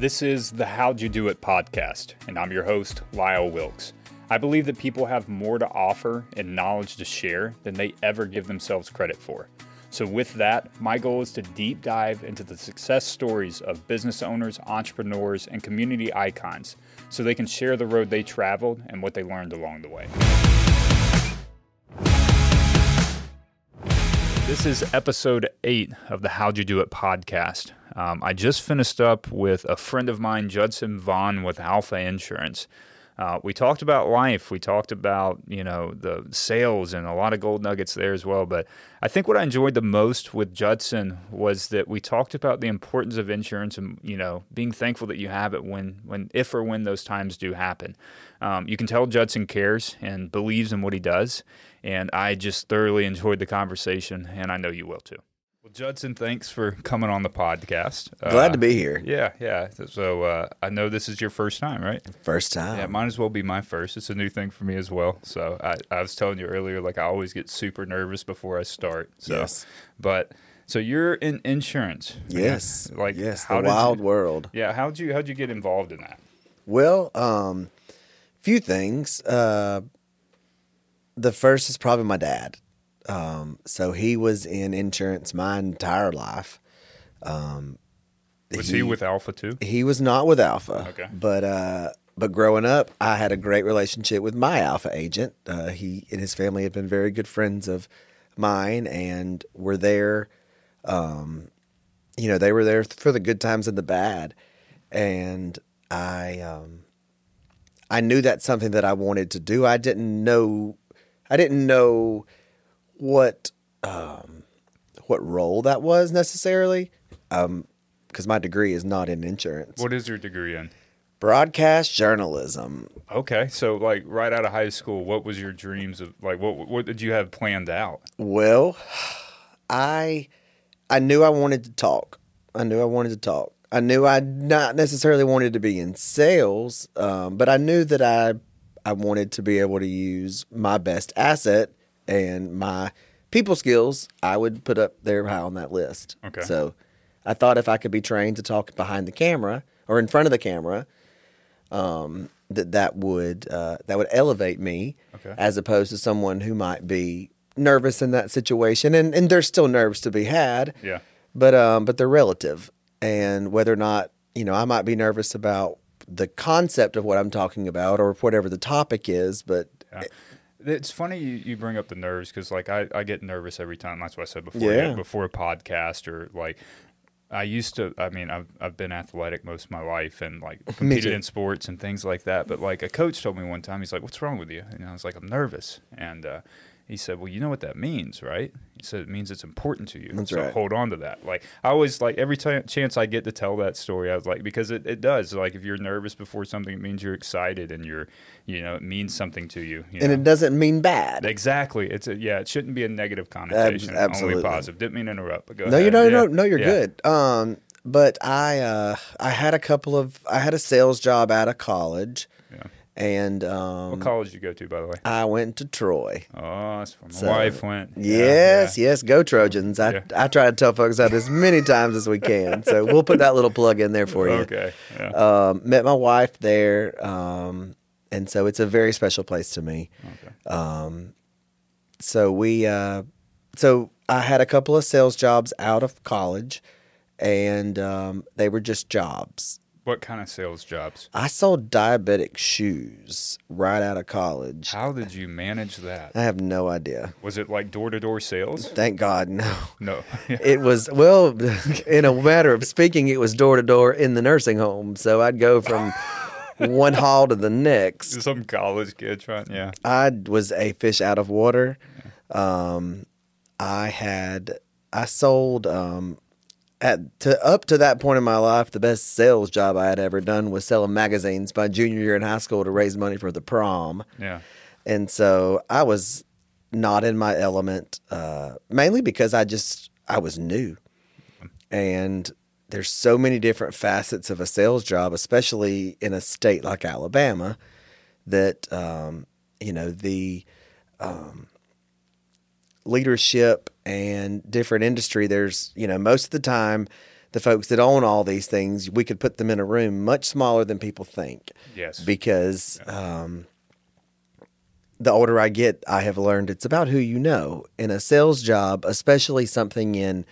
This is the How'd You Do It podcast, and I'm your host, Lyle Wilkes. I believe that people have more to offer and knowledge to share than they ever give themselves credit for. So, with that, my goal is to deep dive into the success stories of business owners, entrepreneurs, and community icons so they can share the road they traveled and what they learned along the way. This is episode eight of the How'd You Do It podcast. Um, I just finished up with a friend of mine, Judson Vaughan with Alfa Insurance. Uh, we talked about life. We talked about you know the sales and a lot of gold nuggets there as well. But I think what I enjoyed the most with Judson was that we talked about the importance of insurance and you know being thankful that you have it when when if or when those times do happen. Um, you can tell Judson cares and believes in what he does, and I just thoroughly enjoyed the conversation, and I know you will too. Well, Judson, thanks for coming on the podcast. Glad uh, to be here. Yeah, yeah. So uh, I know this is your first time, right? First time. Yeah, might as well be my first. It's a new thing for me as well. So I, I was telling you earlier, like I always get super nervous before I start. So, yes. But so you're in insurance. Yes. Like yes, the wild you, world. Yeah. How'd you how'd you get involved in that? Well, um, few things. Uh, the first is probably my dad. Um, so he was in insurance my entire life. Um, was he, he, with Alfa too? He was not with Alfa. Okay. But uh, but growing up, I had a great relationship with my Alfa agent. Uh, he and his family have been very good friends of mine, and were there. Um, you know, they were there for the good times and the bad, and I um, I knew that's something that I wanted to do. I didn't know, I didn't know what um, what role that was necessarily, Um, because um, my degree is not in insurance. What is your degree in? Broadcast journalism. Okay, so like right out of high school, what was your dreams of like what what did you have planned out? Well, I I knew I wanted to talk. I knew I wanted to talk. I knew I not necessarily wanted to be in sales, um, but I knew that I I wanted to be able to use my best asset and my people skills, I would put up there high on that list. Okay. So I thought if I could be trained to talk behind the camera or in front of the camera, um, that that would uh, that would elevate me okay. as opposed to someone who might be nervous in that situation, and and there's still nerves to be had. Yeah. But um, but they're relative, and whether or not you know, I might be nervous about the concept of what I'm talking about or whatever the topic is, but. Yeah. It's funny you, you bring up the nerves because like I, I get nervous every time. That's what I said before. Yeah. Before a podcast or like I used to. I mean, I've I've been athletic most of my life and like competed in sports and things like that. But like a coach told me one time, he's like, "What's wrong with you?" And I was like, "I'm nervous." And uh, he said, "Well, you know what that means, right?" He said, "It means it's important to you. That's so right. hold on to that." Like I always like every t- chance I get to tell that story, I was like, because it, it does. Like if you're nervous before something, it means you're excited and you're, you know, it means something to you. you and know? it doesn't mean bad. Exactly. It's a yeah. It shouldn't be a negative connotation. Ab- absolutely. Only positive. Didn't mean to interrupt. But go no, ahead. you don't. Yeah. No, no, you're Yeah. good. Um, but I uh, I had a couple of I had a sales job out of college. And um, What college did you go to, by the way? I went to Troy. Oh, that's where my So, wife went. Yes, yeah. yes, go Trojans! I Yeah. I try to tell folks that as many times as we can. So we'll put that little plug in there for you. Okay. Yeah. Um, met my wife there, um, and so it's a very special place to me. okay. Um, so we, uh, so I had a couple of sales jobs out of college, and um, they were just jobs. What kind of sales jobs? I sold diabetic shoes right out of college. How did you manage that? I have no idea. Was it like door to door sales? Thank God, no. No. It was well, in a matter of speaking, it was door to door in the nursing home. So I'd go from one hall to the next. Some college kid trying. Yeah. I was a fish out of water. Um, I had I sold um, at to up to that point in my life, the best sales job I had ever done was selling magazines my junior year in high school to raise money for the prom, Yeah. and so I was not in my element, uh, mainly because I just I was new, and there's so many different facets of a sales job, especially in a state like Alabama, that um, you know the um, leadership and different industry. There's you know most of the time the folks that own all these things, we could put them in a room much smaller than people think. Yes. Because um, the older I get, I have learned it's about who you know. In a sales job, especially something in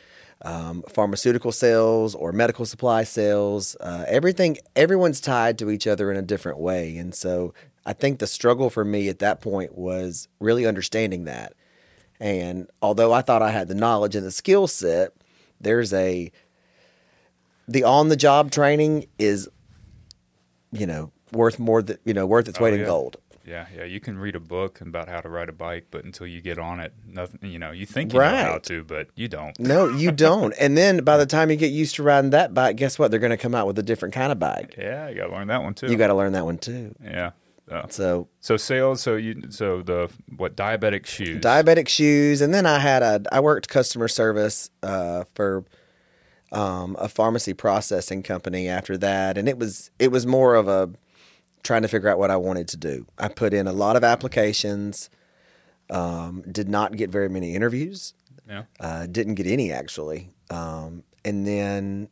um, pharmaceutical sales or medical supply sales, uh, everything, everyone's tied to each other in a different way. And so I think the struggle for me at that point was really understanding that. And although I thought I had the knowledge and the skill set, there's a the on the job training is you know worth more than you know worth its oh, weight Oh, in gold. Yeah, yeah. You can read a book about how to ride a bike, but until you get on it, nothing. You know, you think you know how to, but you don't. No, you don't. and then by the time you get used to riding that bike, guess what? They're going to come out with a different kind of bike. Yeah, you got to learn that one too. You got to learn that one too. Yeah. So, So so sales. So you. So the what diabetic shoes? diabetic shoes, and then I had a I worked customer service uh, for um, a pharmacy processing company after that, and it was it was more of a trying to figure out what I wanted to do. I put in a lot of applications, um, did not get very many interviews, Yeah. uh, didn't get any actually, um, and then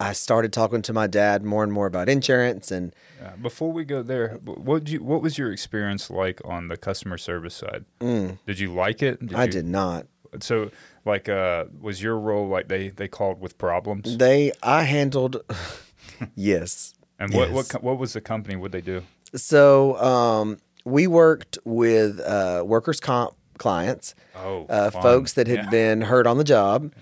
I started talking to my dad more and more about insurance and. Yeah. Before we go there, what you? What was your experience like on the customer service side? Did you like it? Mm. I you- did not. So, like, uh, was your role like they they called with problems? They I handled yes. And what what Yes. co- what was the company? What they do? So um, we worked with uh, workers' comp clients, Oh, uh, folks that had Yeah. been hurt on the job.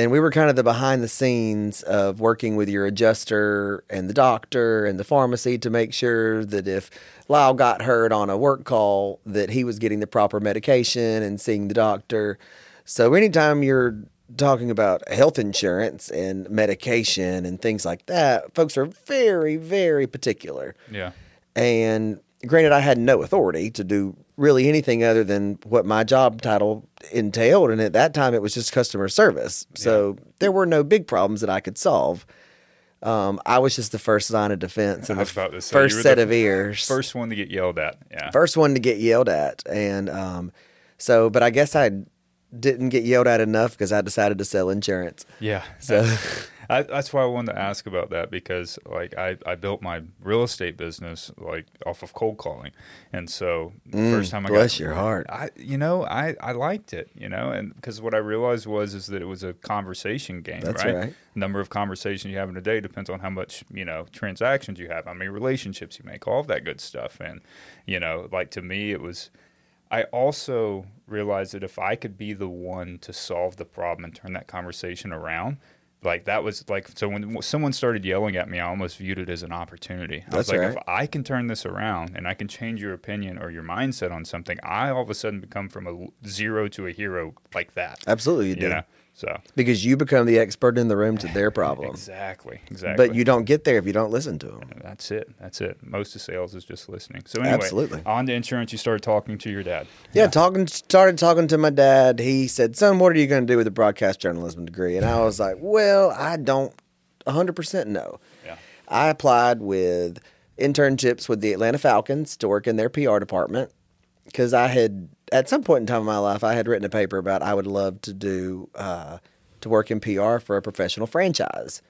And we were kind of the behind the scenes of working with your adjuster and the doctor and the pharmacy to make sure that if Lyle got hurt on a work call, that he was getting the proper medication and seeing the doctor. So anytime you're talking about health insurance and medication and things like that, folks are very, very particular. Yeah. And granted, I had no authority to do really anything other than what my job title entailed. And at that time, it was just customer service. So there were no big problems that I could solve. Um, I was just the first line of defense and the about to say, first set the of ears. First one to get yelled at. Yeah. First one to get yelled at. And um, so, but I guess I didn't get yelled at enough because I decided to sell insurance. Yeah. So- I, that's why I wanted to ask about that because like I, I built my real estate business like off of cold calling, and so the first time I Mm, bless got, your heart. I you know I, I liked it you know and because what I realized was is that it was a conversation game That's right? right. number of conversations you have in a day depends on how much you know transactions you have how many relationships you make all of that good stuff and you know like to me it was I also realized that if I could be the one to solve the problem and turn that conversation around, like that was like so when someone started yelling at me, I almost viewed it as an opportunity. I was like, right. if I can turn this around and I can change your opinion or your mindset on something, I all of a sudden become from a zero to a hero like that. Absolutely, you You do. know, so Because you become the expert in the room to their problem. exactly, exactly. But you don't get there if you don't listen to them. That's it. That's it. Most of sales is just listening. So anyway, Absolutely. on to insurance. You started talking to your dad. Yeah, talking started talking to my dad. He said, "Son, what are you going to do with a broadcast journalism degree?" And I was like, "Well, I don't 100% know." Yeah. I applied with internships with the Atlanta Falcons to work in their PR department because I had at some point in time in my life I had written a paper about I would love to do uh, to work in PR for a professional franchise.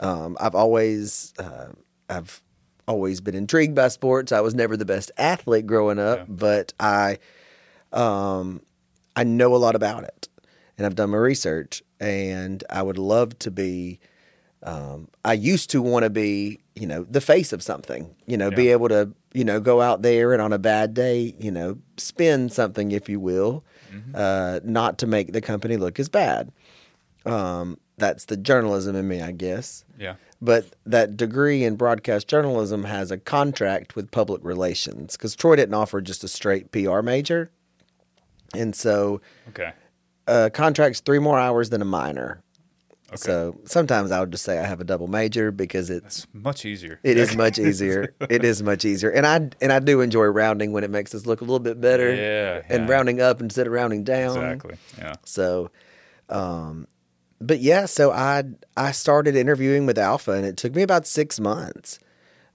Um, I've always uh, I've always been intrigued by sports. I was never the best athlete growing up, Yeah. but I um, I know a lot about it, and I've done my research, and I would love to be. Um, I used to want to be, you know, the face of something. You know, be able to, you know, go out there and on a bad day, you know, spin something, if you will, uh, not to make the company look as bad. Um, that's the journalism in me, I guess. Yeah. But that degree in broadcast journalism has a contract with public relations because Troy didn't offer just a straight PR major. And so Okay. uh, contract's three more hours than a minor. Okay. So sometimes I would just say I have a double major because it's Much easier. it is much easier. it is much easier, and I and I do enjoy rounding when it makes us look a little bit better. Yeah, and yeah. rounding up instead of rounding down. Exactly. Yeah. So, um, but yeah, so I I started interviewing with Alfa, and it took me about six months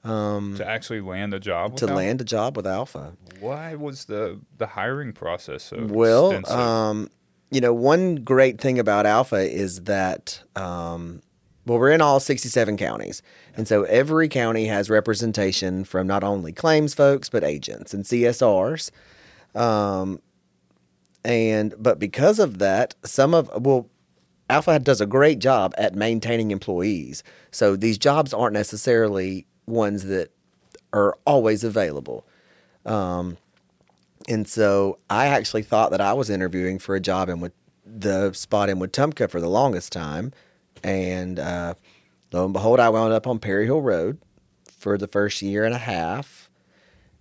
Um, To actually land a job. with to Alfa? land a job with Alfa. Why was the the hiring process so Well, extensive? um, you know, one great thing about Alfa is that um, well, we're in all 67 counties. And so every county has representation from not only claims folks, but agents and CSRs. Um, and, but because of that, some of, well, Alfa does a great job at maintaining employees. So these jobs aren't necessarily ones that are always available. Um, and so I actually thought that I was interviewing for a job in the spot in Wetumpka for the longest time. And uh, lo and behold, I wound up on Perry Hill Road for the first year and a half.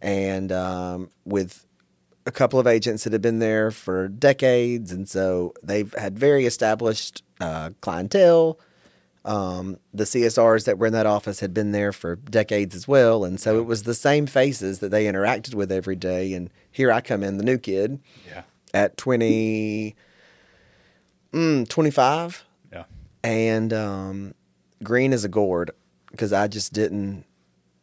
And um, with a couple of agents that have been there for decades. And so they've had very established uh, clientele. Um, the CSRs that were in that office had been there for decades as well. And so it was the same faces that they interacted with every day. And here I come in, the new kid Yeah. at 20, mm, 25 Yeah. and um, green as a gourd because I just didn't,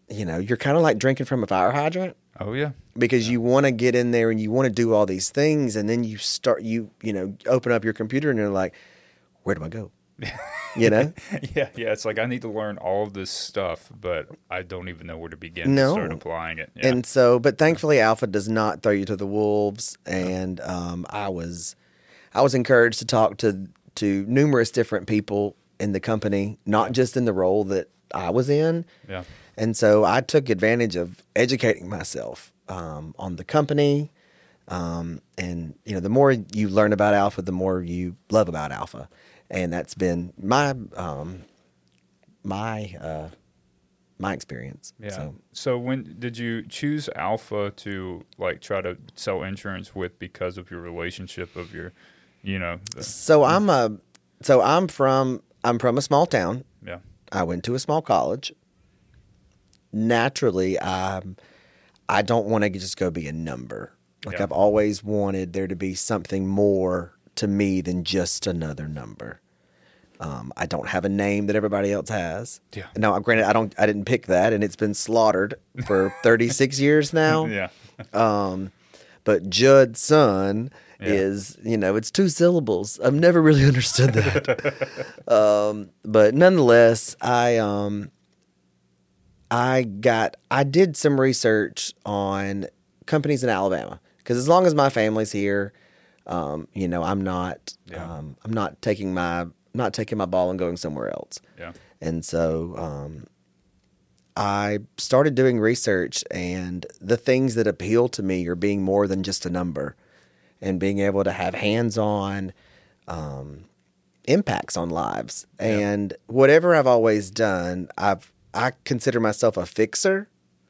you know, you're kind of like drinking from a fire hydrant Oh yeah. because you want to get in there and you want to do all these things and then you start you you know open up your computer and you're like where do i go you know yeah, yeah. It's like I need to learn all of this stuff, but I don't even know where to begin No. to start applying it. Yeah. and so but thankfully alfa does not throw you to the wolves and um, i was i was encouraged to talk to to numerous different people in the company not just in the role that i was in yeah. And so I took advantage of educating myself um, on the company. Um, and, you know, the more you learn about Alfa, the more you love about Alfa. And that's been my, um, my, uh, my experience. Yeah. So, So. when did you choose Alfa to like try to sell insurance with because of your relationship of your, you know, the, so I'm a, so I'm from, I'm from a small town. yeah, I went to a small college. Naturally, um, I don't want to just go be a number. Like Yeah. I've always wanted there to be something more to me than just another number. Um, I don't have a name that everybody else has. Yeah. Now, granted, I don't. I didn't pick that, and it's been slaughtered for 36 years now. yeah, But Judd's son Yeah. is, you know, it's two syllables. I've never really understood that. um, but nonetheless, I um, I got I did some research on companies in Alabama because as long as my family's here, um, you know, I'm not Yeah. um, I'm not taking my not taking my ball and going somewhere else. yeah, And so um, I started doing research, and the things that appeal to me are being more than just a number and being able to have hands on um, impacts on lives. And whatever I've always done, I've I consider myself a fixer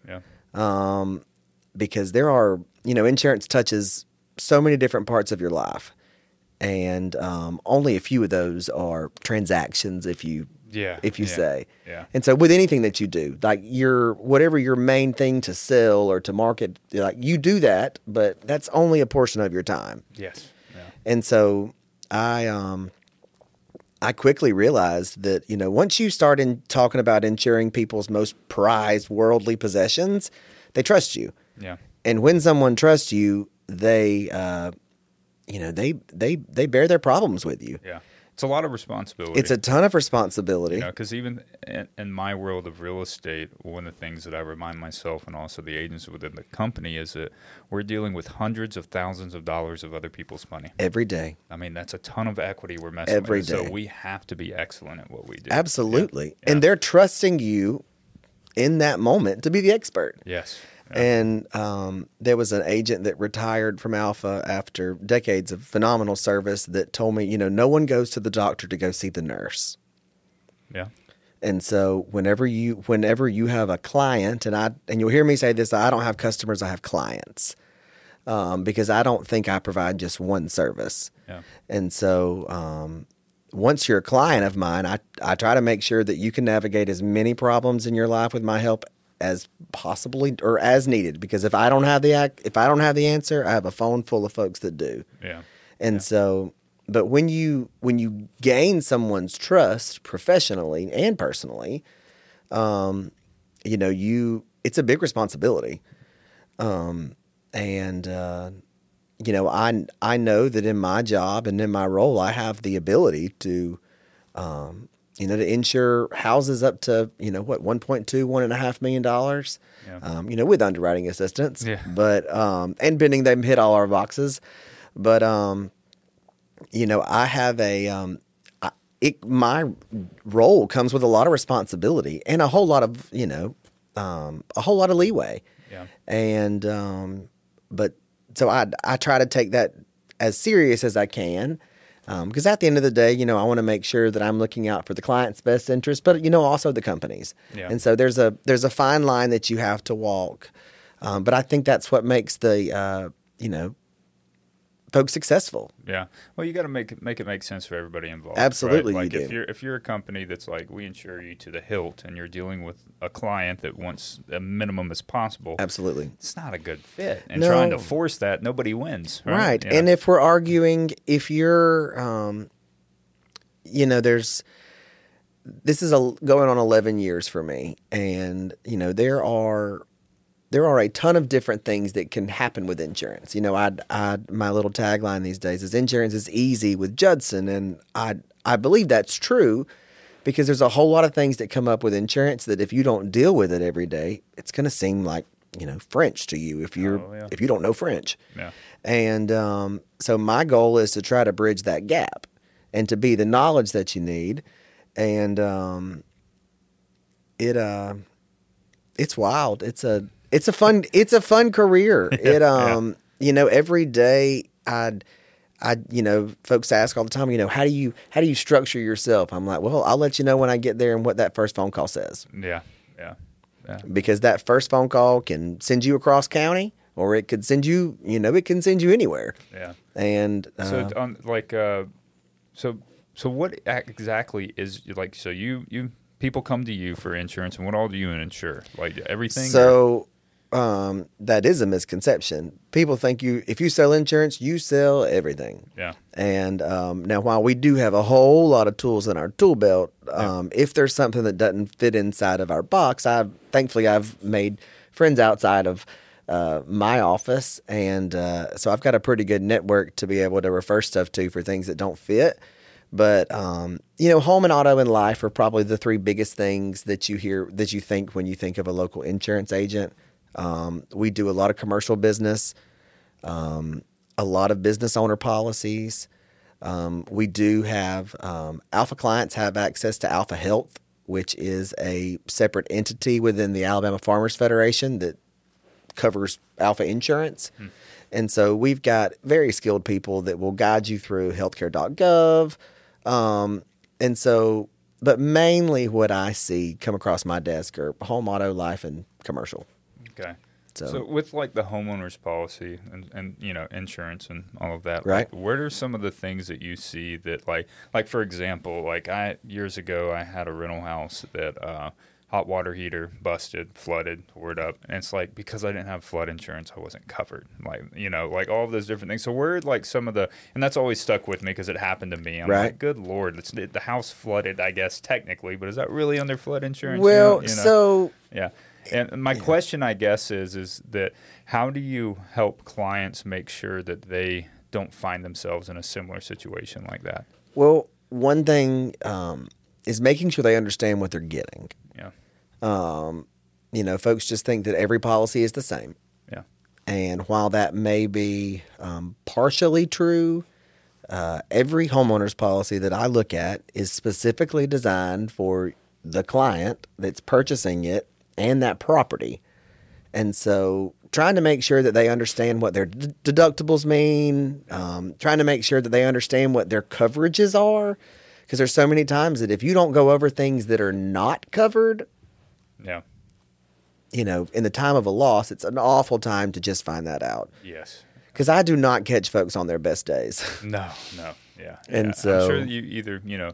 yeah, um, because there are, you know, insurance touches so many different parts of your life. And um, only a few of those are transactions, if you yeah. if you yeah, say. yeah, And so with anything that you do, like your whatever your main thing to sell or to market, like you do that, but that's only a portion of your time. yes, yeah, And so I um I quickly realized that, you know, once you start in talking about insuring people's most prized worldly possessions, they trust you. yeah, And when someone trusts you, they uh you know, they they they bear their problems with you. yeah. It's a lot of responsibility. It's a ton of responsibility. Know, because even in, in my world of real estate, one of the things that I remind myself and also the agents within the company is that we're dealing with hundreds of thousands of dollars of other people's money. every day. I mean, that's a ton of equity we're messing Every with. day. So we have to be excellent at what we do. Absolutely. Yeah. And they're trusting you in that moment to be the expert. Yes. Yeah. And um, there was an agent that retired from Alfa after decades of phenomenal service that told me, you know, no one goes to the doctor to go see the nurse. yeah. And so whenever you whenever you have a client, and I and you'll hear me say this, I don't have customers, I have clients, um, because I don't think I provide just one service. Yeah. And so um, once you're a client of mine, I, I try to make sure that you can navigate as many problems in your life with my help as possibly or as needed. Because if I don't have the ac- if I don't have the answer, I have a phone full of folks that do. Yeah. And so, but when you when you gain someone's trust professionally and personally, um, you know you it's a big responsibility. Um, and uh, you know I I know that in my job and in my role I have the ability to um, you know, to insure houses up to you know what 1.2, one and a half million dollars. Yeah. Um, you know, with underwriting assistance, Yeah. but um, and bending them hit all our boxes, but um, you know, I have a um, I, it my role comes with a lot of responsibility and a whole lot of you know, um, a whole lot of leeway, Yeah. and um, but so I I try to take that as serious as I can. Because at the end of the day, you know, I want to make sure that I'm looking out for the client's best interest, but you know, also the company's. Yeah. And so there's a there's a fine line that you have to walk. Um, but I think that's what makes the uh, you know folks successful. Yeah. Well, you got to make it make it make sense for everybody involved. right? Absolutely, you Like if do. you're if you're a company that's like we insure you to the hilt, and you're dealing with a client that wants a minimum as possible, Absolutely. it's not a good fit. And No. trying to force that, nobody wins. Right. Right. And if we're arguing, if you're, um, you know, there's, this is a, going on 11 years for me. And, you know, there are, there are a ton of different things that can happen with insurance. You know, I, I, my little tagline these days is insurance is easy with Judson. And I, I believe that's true because there's a whole lot of things that come up with insurance that if you don't deal with it every day, it's going to seem like, you know, French to you if you're, Oh, yeah. if you don't know French. yeah. And um, so my goal is to try to bridge that gap and to be the knowledge that you need. And um, it uh, it's wild. It's a it's a fun it's a fun career. It um you know every day I'd I you know folks ask all the time you know how do you how do you structure yourself? I'm like well I'll let you know when I get there and what that first phone call says Yeah. Yeah. Yeah. because that first phone call can send you across county or it could send you you know it can send you anywhere. Yeah. And So uh, on like uh, so so what exactly is like? So you you people come to you for insurance, and what all do you insure? Like everything. or- So um, that is a misconception. People think you if you sell insurance, you sell everything. yeah. And um, now, while we do have a whole lot of tools in our tool belt, um, if there's something that doesn't fit inside of our box, I thankfully I've made friends outside of uh, my office, and uh, so I've got a pretty good network to be able to refer stuff to for things that don't fit. But um, you know, home and auto and life are probably the three biggest things that you hear that you think when you think of a local insurance agent. Um, we do a lot of commercial business, um, a lot of business owner policies. Um, we do have um, Alfa clients have access to Alfa Health, which is a separate entity within the Alabama Farmers Federation that covers Alfa Insurance. And so we've got very skilled people that will guide you through healthcare.gov. Um, and so, but mainly what I see come across my desk are home, auto, life, and commercial. Okay. So- So, with like the homeowners policy and, and you know insurance and all of that, Right. Like, what are some of the things that you see that like like for example, like I years ago I had a rental house that uh, hot water heater busted, flooded, tore it up, and it's like because I didn't have flood insurance, I wasn't covered. Like you know, like all of those different things. So where like some of the and that's always stuck with me because it happened to me. I'm Right. like, good lord, it's, the house flooded, I guess technically, but is that really under flood insurance? You Well, know- you know? so Yeah. And my question, I guess, is is that how do you help clients make sure that they don't find themselves in a similar situation like that? Well, one thing um, is making sure they understand what they're getting. Yeah. Um, you know, folks just think that every policy is the same. Yeah. And while that may be um, partially true, uh, every homeowner's policy that I look at is specifically designed for the client that's purchasing it and that property. And so, trying to make sure that they understand what their d- deductibles mean, um, trying to make sure that they understand what their coverages are, because there's so many times that if you don't go over things that are not covered, Yeah. you know, in the time of a loss, it's an awful time to just find that out. Yes. Because I do not catch folks on their best days. No. No. Yeah. And yeah. so- I'm sure you either you know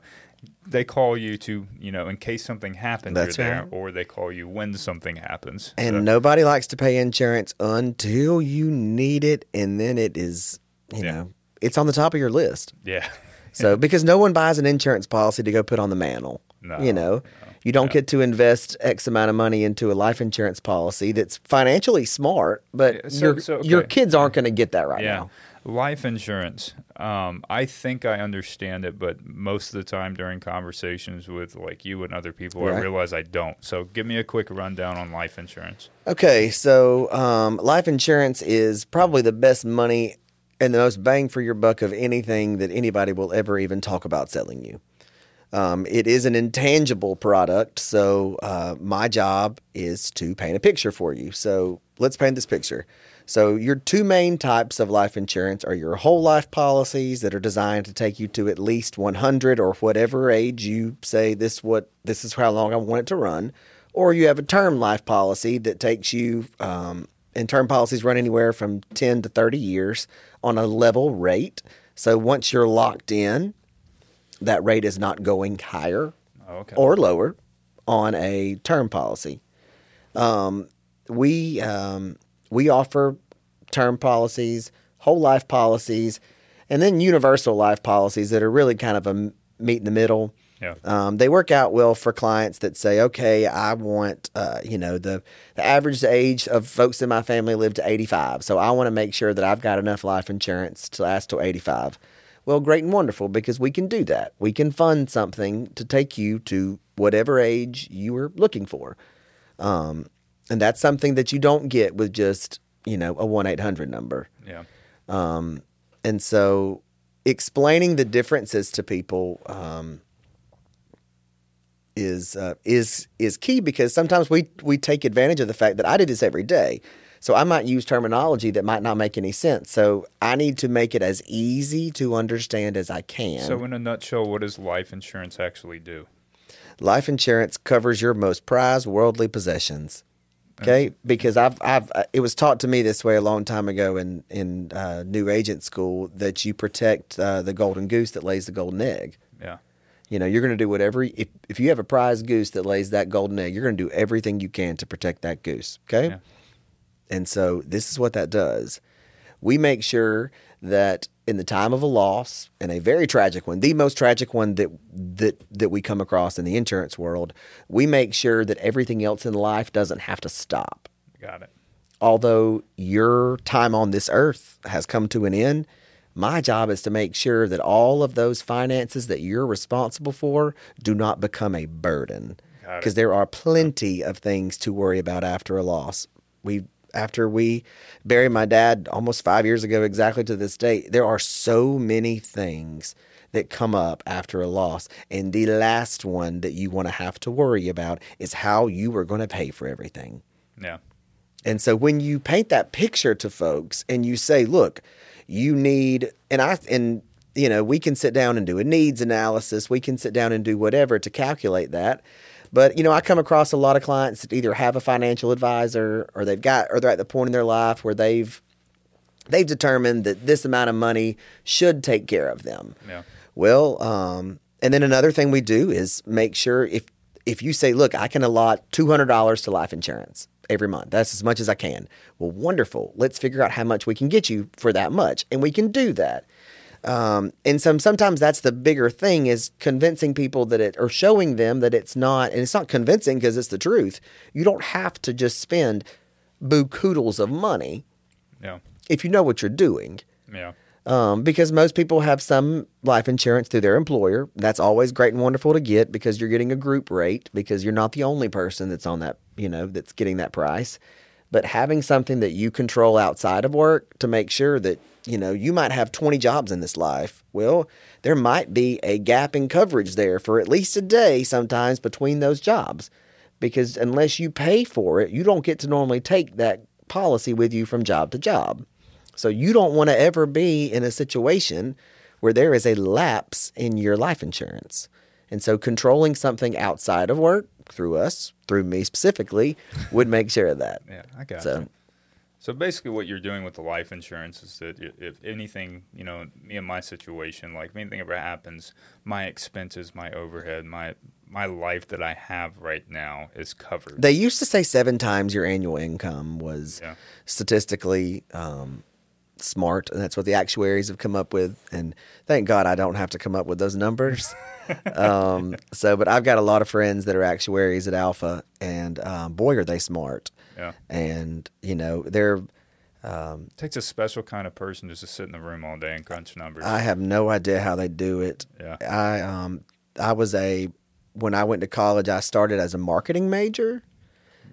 they call you to you know in case something happens That's you're there, right. or they call you when something happens. And So, nobody likes to pay insurance until you need it, and then it is, you Yeah. know, it's on the top of your list. yeah. So because no one buys an insurance policy to go put on the mantle, No, you know, you don't get to invest X amount of money into a life insurance policy that's financially smart, but Yeah, so- your so, okay. your kids aren't going to get that right Yeah. now. Life insurance. Um, I think I understand it, but most of the time during conversations with like you and other people, I realize I don't. So give me a quick rundown on life insurance. Okay, so um, life insurance is probably the best money and the most bang for your buck of anything that anybody will ever even talk about selling you. Um, it is an intangible product, so uh, my job is to paint a picture for you. So let's paint this picture. So your two main types of life insurance are your whole life policies that are designed to take you to at least 100 or whatever age you say this what this is how long I want it to run, or you have a term life policy that takes you. Um, and term policies run anywhere from 10 to 30 years on a level rate. So once you're locked in, that rate is not going higher Oh, okay. or lower on a term policy. Um, we um, we offer term policies, whole life policies, and then universal life policies that are really kind of a meet in the middle. Yeah. Um, they work out well for clients that say, okay, I want, uh, you know, the, the average age of folks in my family live to 85. So I want to make sure that I've got enough life insurance to last till 85. Well, great and wonderful because we can do that. We can fund something to take you to whatever age you are looking for. Um, and that's something that you don't get with just, you know, a 1 800 number. Yeah. Um, and so explaining the differences to people um, is uh, is is key because sometimes we we take advantage of the fact that I do this every day. So I might use terminology that might not make any sense. So I need to make it as easy to understand as I can. So in a nutshell, what does life insurance actually do? Life insurance covers your most prized worldly possessions. Okay, because I've I've uh, it was taught to me this way a long time ago in in uh, new agent school that you protect uh, the golden goose that lays the golden egg. Yeah. You know, you're going to do whatever if if you have a prize goose that lays that golden egg, you're going to do everything you can to protect that goose. Okay, Yeah. and so this is what that does. We make sure that in the time of a loss, and a very tragic one, the most tragic one that that that we come across in the insurance world, we make sure that everything else in life doesn't have to stop. Got it. Although your time on this earth has come to an end, my job is to make sure that all of those finances that you're responsible for do not become a burden. Because there are plenty of things to worry about after a loss. We after we buried my dad almost five years ago, exactly to this date, there are so many things that come up after a loss. And the last one that you want to have to worry about is how you are going to pay for everything. Yeah. And so when you paint that picture to folks and you say, look, you need and I and you know, we can sit down and do a needs analysis, we can sit down and do whatever to calculate that. But you know, I come across a lot of clients that either have a financial advisor or they've got or they're at the point in their life where they've they've determined that this amount of money should take care of them. Yeah. Well, um, and then another thing we do is make sure if if you say, look, I can allot two hundred dollars to life insurance every month. That's as much as I can. Well, wonderful. Let's figure out how much we can get you for that much, and we can do that. Um, and some sometimes that's the bigger thing is convincing people that it or showing them that it's not, and it's not convincing because it's the truth. You don't have to just spend boo-koodles of money Yeah. if you know what you're doing Yeah. um, because most people have some life insurance through their employer. That's always great and wonderful to get because you're getting a group rate because you're not the only person that's on that, you know, that's getting that price. But having something that you control outside of work to make sure that, you know, you might have 20 jobs in this life. Well, there might be a gap in coverage there for at least a day sometimes between those jobs because unless you pay for it, you don't get to normally take that policy with you from job to job. So you don't want to ever be in a situation where there is a lapse in your life insurance. And so controlling something outside of work through us, through me specifically, would make sure of that. Yeah. I got So you. So basically, what you're doing with the life insurance is that if anything, you know, me and my situation, like if anything ever happens, my expenses, my overhead, my my life that I have right now is covered. they used to say seven times your annual income was Yeah. statistically um, smart, and that's what the actuaries have come up with. And thank God I don't have to come up with those numbers. um, so, but I've got a lot of friends that are actuaries at Alfa, and um, boy, are they smart. Yeah. and you know they're Um, It takes a special kind of person just to sit in the room all day and crunch numbers. I have no idea how they do it. yeah. I um I was a when I went to college I started as a marketing major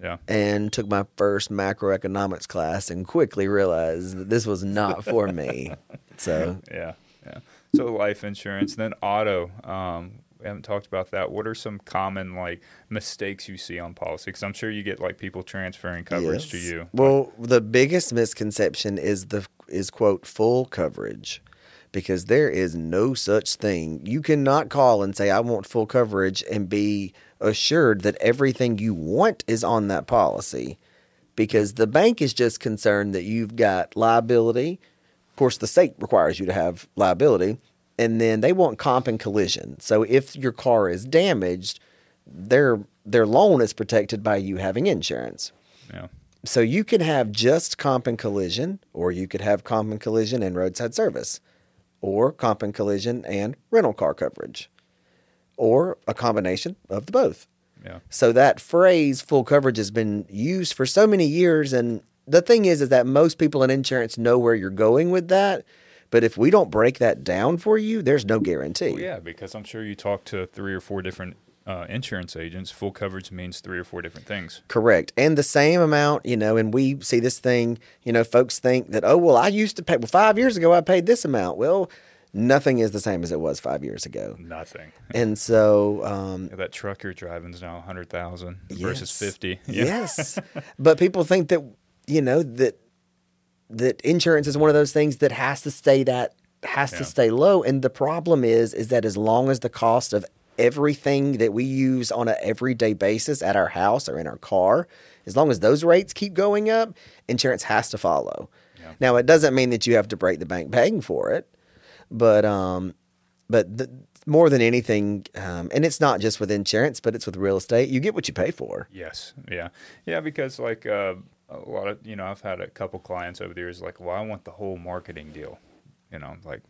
Yeah. and took my first macroeconomics class and quickly realized that this was not for me. So Yeah. Yeah. So life insurance, then auto. Um, we haven't talked about that. What are some common like mistakes you see on policy? Because I'm sure you get like people transferring coverage to you. Well, the biggest misconception is the is quote full coverage. Because there is no such thing. You cannot call and say I want full coverage and be assured that everything you want is on that policy. Because the bank is just concerned that you've got liability. Of course, the state requires you to have liability, and then they want comp and collision. So if your car is damaged, their their loan is protected by you having insurance. Yeah. So you can have just comp and collision, or you could have comp and collision and roadside service, or comp and collision and rental car coverage, or a combination of the both. Yeah. So that phrase full coverage has been used for so many years and the thing is is that most people in insurance know where you're going with that, but if we don't break that down for you, there's no guarantee. Well, yeah, because I'm sure you talk to three or four different uh, insurance agents. Full coverage means three or four different things. Correct. And the same amount, you know, and we see this thing, you know, folks think that, oh, well, I used to pay, well, five years ago, I paid this amount. Well, nothing is the same as it was five years ago. Nothing. And so, um, that truck you're driving is now 100,000 versus yes. 50. Yes. but people think that, you know, that, that insurance is one of those things that has to stay that, has Yeah. to stay low. And the problem is, is that as long as the cost of everything that we use on an everyday basis at our house or in our car, as long as those rates keep going up, insurance has to follow. Yeah. Now, it doesn't mean that you have to break the bank paying for it, but um, but the, more than anything, um, and it's not just with insurance, but it's with real estate. You get what you pay for. Yes. Yeah. Yeah. Because like uh, a lot of you know, I've had a couple clients over the years like, well, I want the whole marketing deal. You know, like,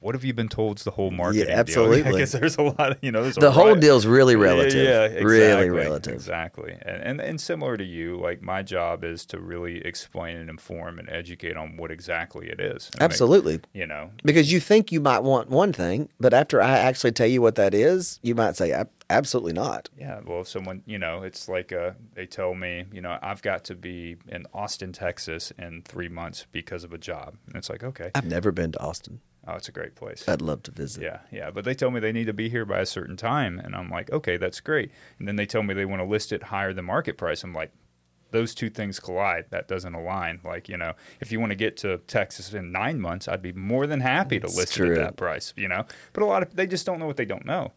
what have you been told is the whole marketing deal? absolutely. I guess there's a lot of you know, there's a The whole ri- deal's really relative. Yeah, exactly, really relative. Exactly. And, and and similar to you, like my job is to really explain and inform and educate on what exactly it is. Absolutely. you know, Because you think you might want one thing, but after I actually tell you what that is, you might say, absolutely not. Yeah, well, if someone, you know, it's like uh, they tell me, you know, I've got to be in Austin, Texas in three months because of a job. And it's like, okay, I've never been to Austin. Oh, it's a great place. I'd love to visit. Yeah, yeah. But they tell me they need to be here by a certain time. And I'm like, okay, that's great. And then they tell me they want to list it higher than market price. I'm like, those two things collide. That doesn't align. Like, you know, if you want to get to Texas in nine months, I'd be more than happy to It's list it at that price, you know? But a lot of, they just don't know what they don't know,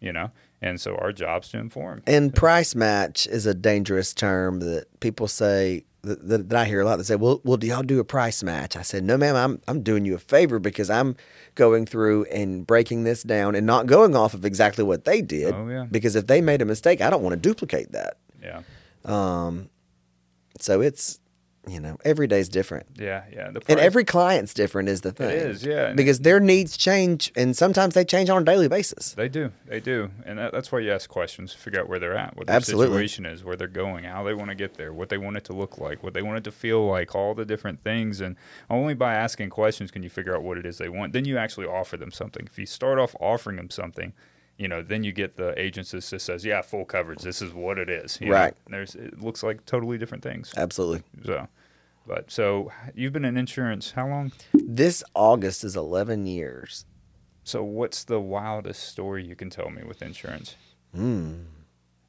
you know? And so our job's to inform. And price match is a dangerous term that people say that, that, that I hear a lot. They say, "Well, well, do y'all do a price match?" I said, "No, ma'am. I'm I'm doing you a favor because I'm going through and breaking this down and not going off of exactly what they did. Oh, yeah. Because if they made a mistake, I don't want to duplicate that. Yeah. Um, so it's you know every day's different. Yeah. Yeah. And every client's different is the thing. is, yeah. Because their needs change, and sometimes they change on a daily basis. They do, they do, and that, that's why you ask questions, figure out where they're at, what their Absolutely. situation is, where they're going, how they want to get there, what they want it to look like, what they want it to feel like, all the different things, and only by asking questions can you figure out what it is they want. Then you actually offer them something. If you start off offering them something, you know, then you get the agents that just says, "Yeah, full coverage. This is what it is." you? Right. And there's it looks like totally different things. Absolutely. So, but so you've been in insurance how long? This August is 11 years. So what's the wildest story you can tell me with insurance? Hmm.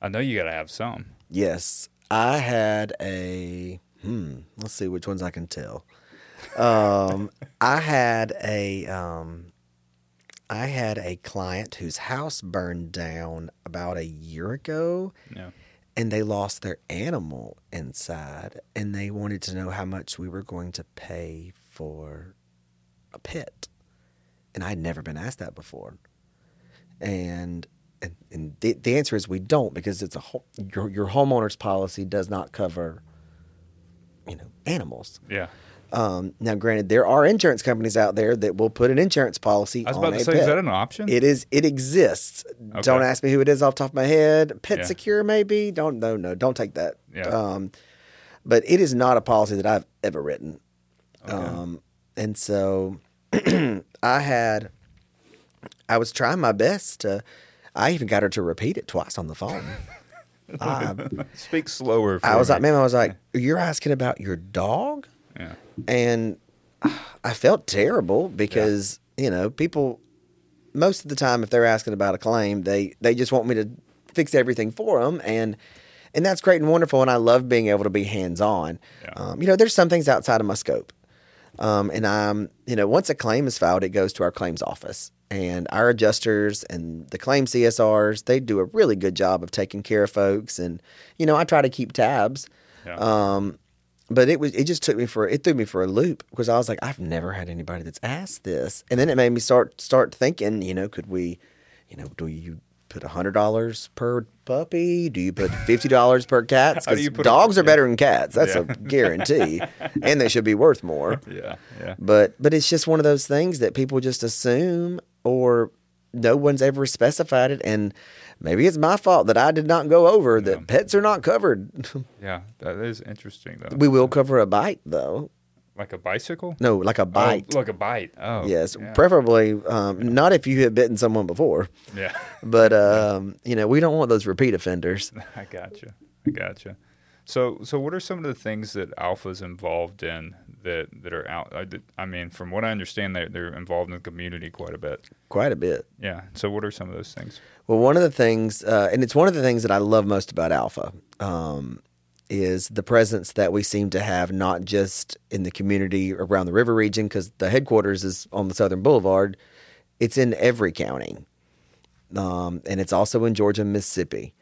I know you got to have some. Yes, I had a. Hmm. Let's see which ones I can tell. Um, I had a. Um, I had a client whose house burned down about a year ago, Yeah. and they lost their animal inside, and they wanted to know how much we were going to pay for a pet, and I'd never been asked that before, and and, and the, the answer is we don't because it's a ho- your your homeowner's policy does not cover you know animals. Yeah. Um, now, granted, there are insurance companies out there that will put an insurance policy I was about to say, pet. is that an option? It is. It exists. Don't ask me who it is off the top of my head. Pet Yeah. Secure, maybe. Don't. No. No. Don't take that. Yeah. Um, but it is not a policy that I've ever written. Um, and so I had, I was trying my best to, I even got her to repeat it twice on the phone. I, Speak slower. For I was me. like, man, I was like, you're asking about your dog? yeah, And I felt terrible because, you know, people, most of the time, if they're asking about a claim, they, they just want me to fix everything for them. And, and that's great and wonderful. And I love being able to be hands on. Yeah. Um, you know, there's some things outside of my scope. Um, and I'm, you know, once a claim is filed, it goes to our claims office. And our adjusters and the claim CSRs, they do a really good job of taking care of folks. And, you know, I try to keep tabs. yeah. Um, but it was it just took me for it threw me for a loop because I was like I've never had anybody that's asked this, and then it made me start start thinking. You know, could we, you know, do you put hundred dollars per puppy? Do you put fifty dollars per cat? Do Because you put a- dogs are yeah. better than cats. That's Yeah. a guarantee, and they should be worth more. yeah, yeah, But but it's just one of those things that people just assume or no one's ever specified it and maybe it's my fault that I did not go over that pets are not covered. yeah. That is interesting though. we will cover a bite though. like a bicycle. No, like a bite. Oh, like a bite. Oh, yes, yeah. preferably um, not if you have bitten someone before. yeah. But um, you know, we don't want those repeat offenders. I gotcha. I gotcha. So, so what are some of the things that Alfa's involved in that that are out? I, did- I mean, from what I understand, they're they're involved in the community quite a bit. Quite a bit. Yeah. So, what are some of those things? Well, one of the things, uh, and it's one of the things that I love most about Alfa, um, is the presence that we seem to have not just in the community around the river region, because the headquarters is on the Southern Boulevard. It's in every county, um, and it's also in Georgia and Mississippi.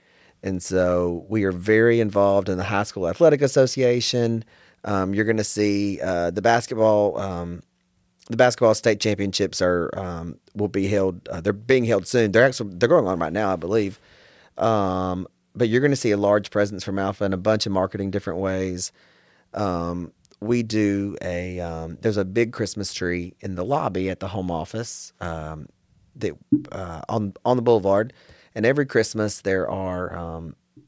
And so we are very involved in the High School Athletic Association. Um, you're going to see uh, the basketball. Um, the basketball state championships are um, will be held. Uh, they're being held soon. They're actually they're going on right now, I believe. Um, but you're going to see a large presence from Alfa in a bunch of marketing different ways. Um, we do a um, there's a big Christmas tree in the lobby at the home office that uh, on on the boulevard, and every Christmas there are.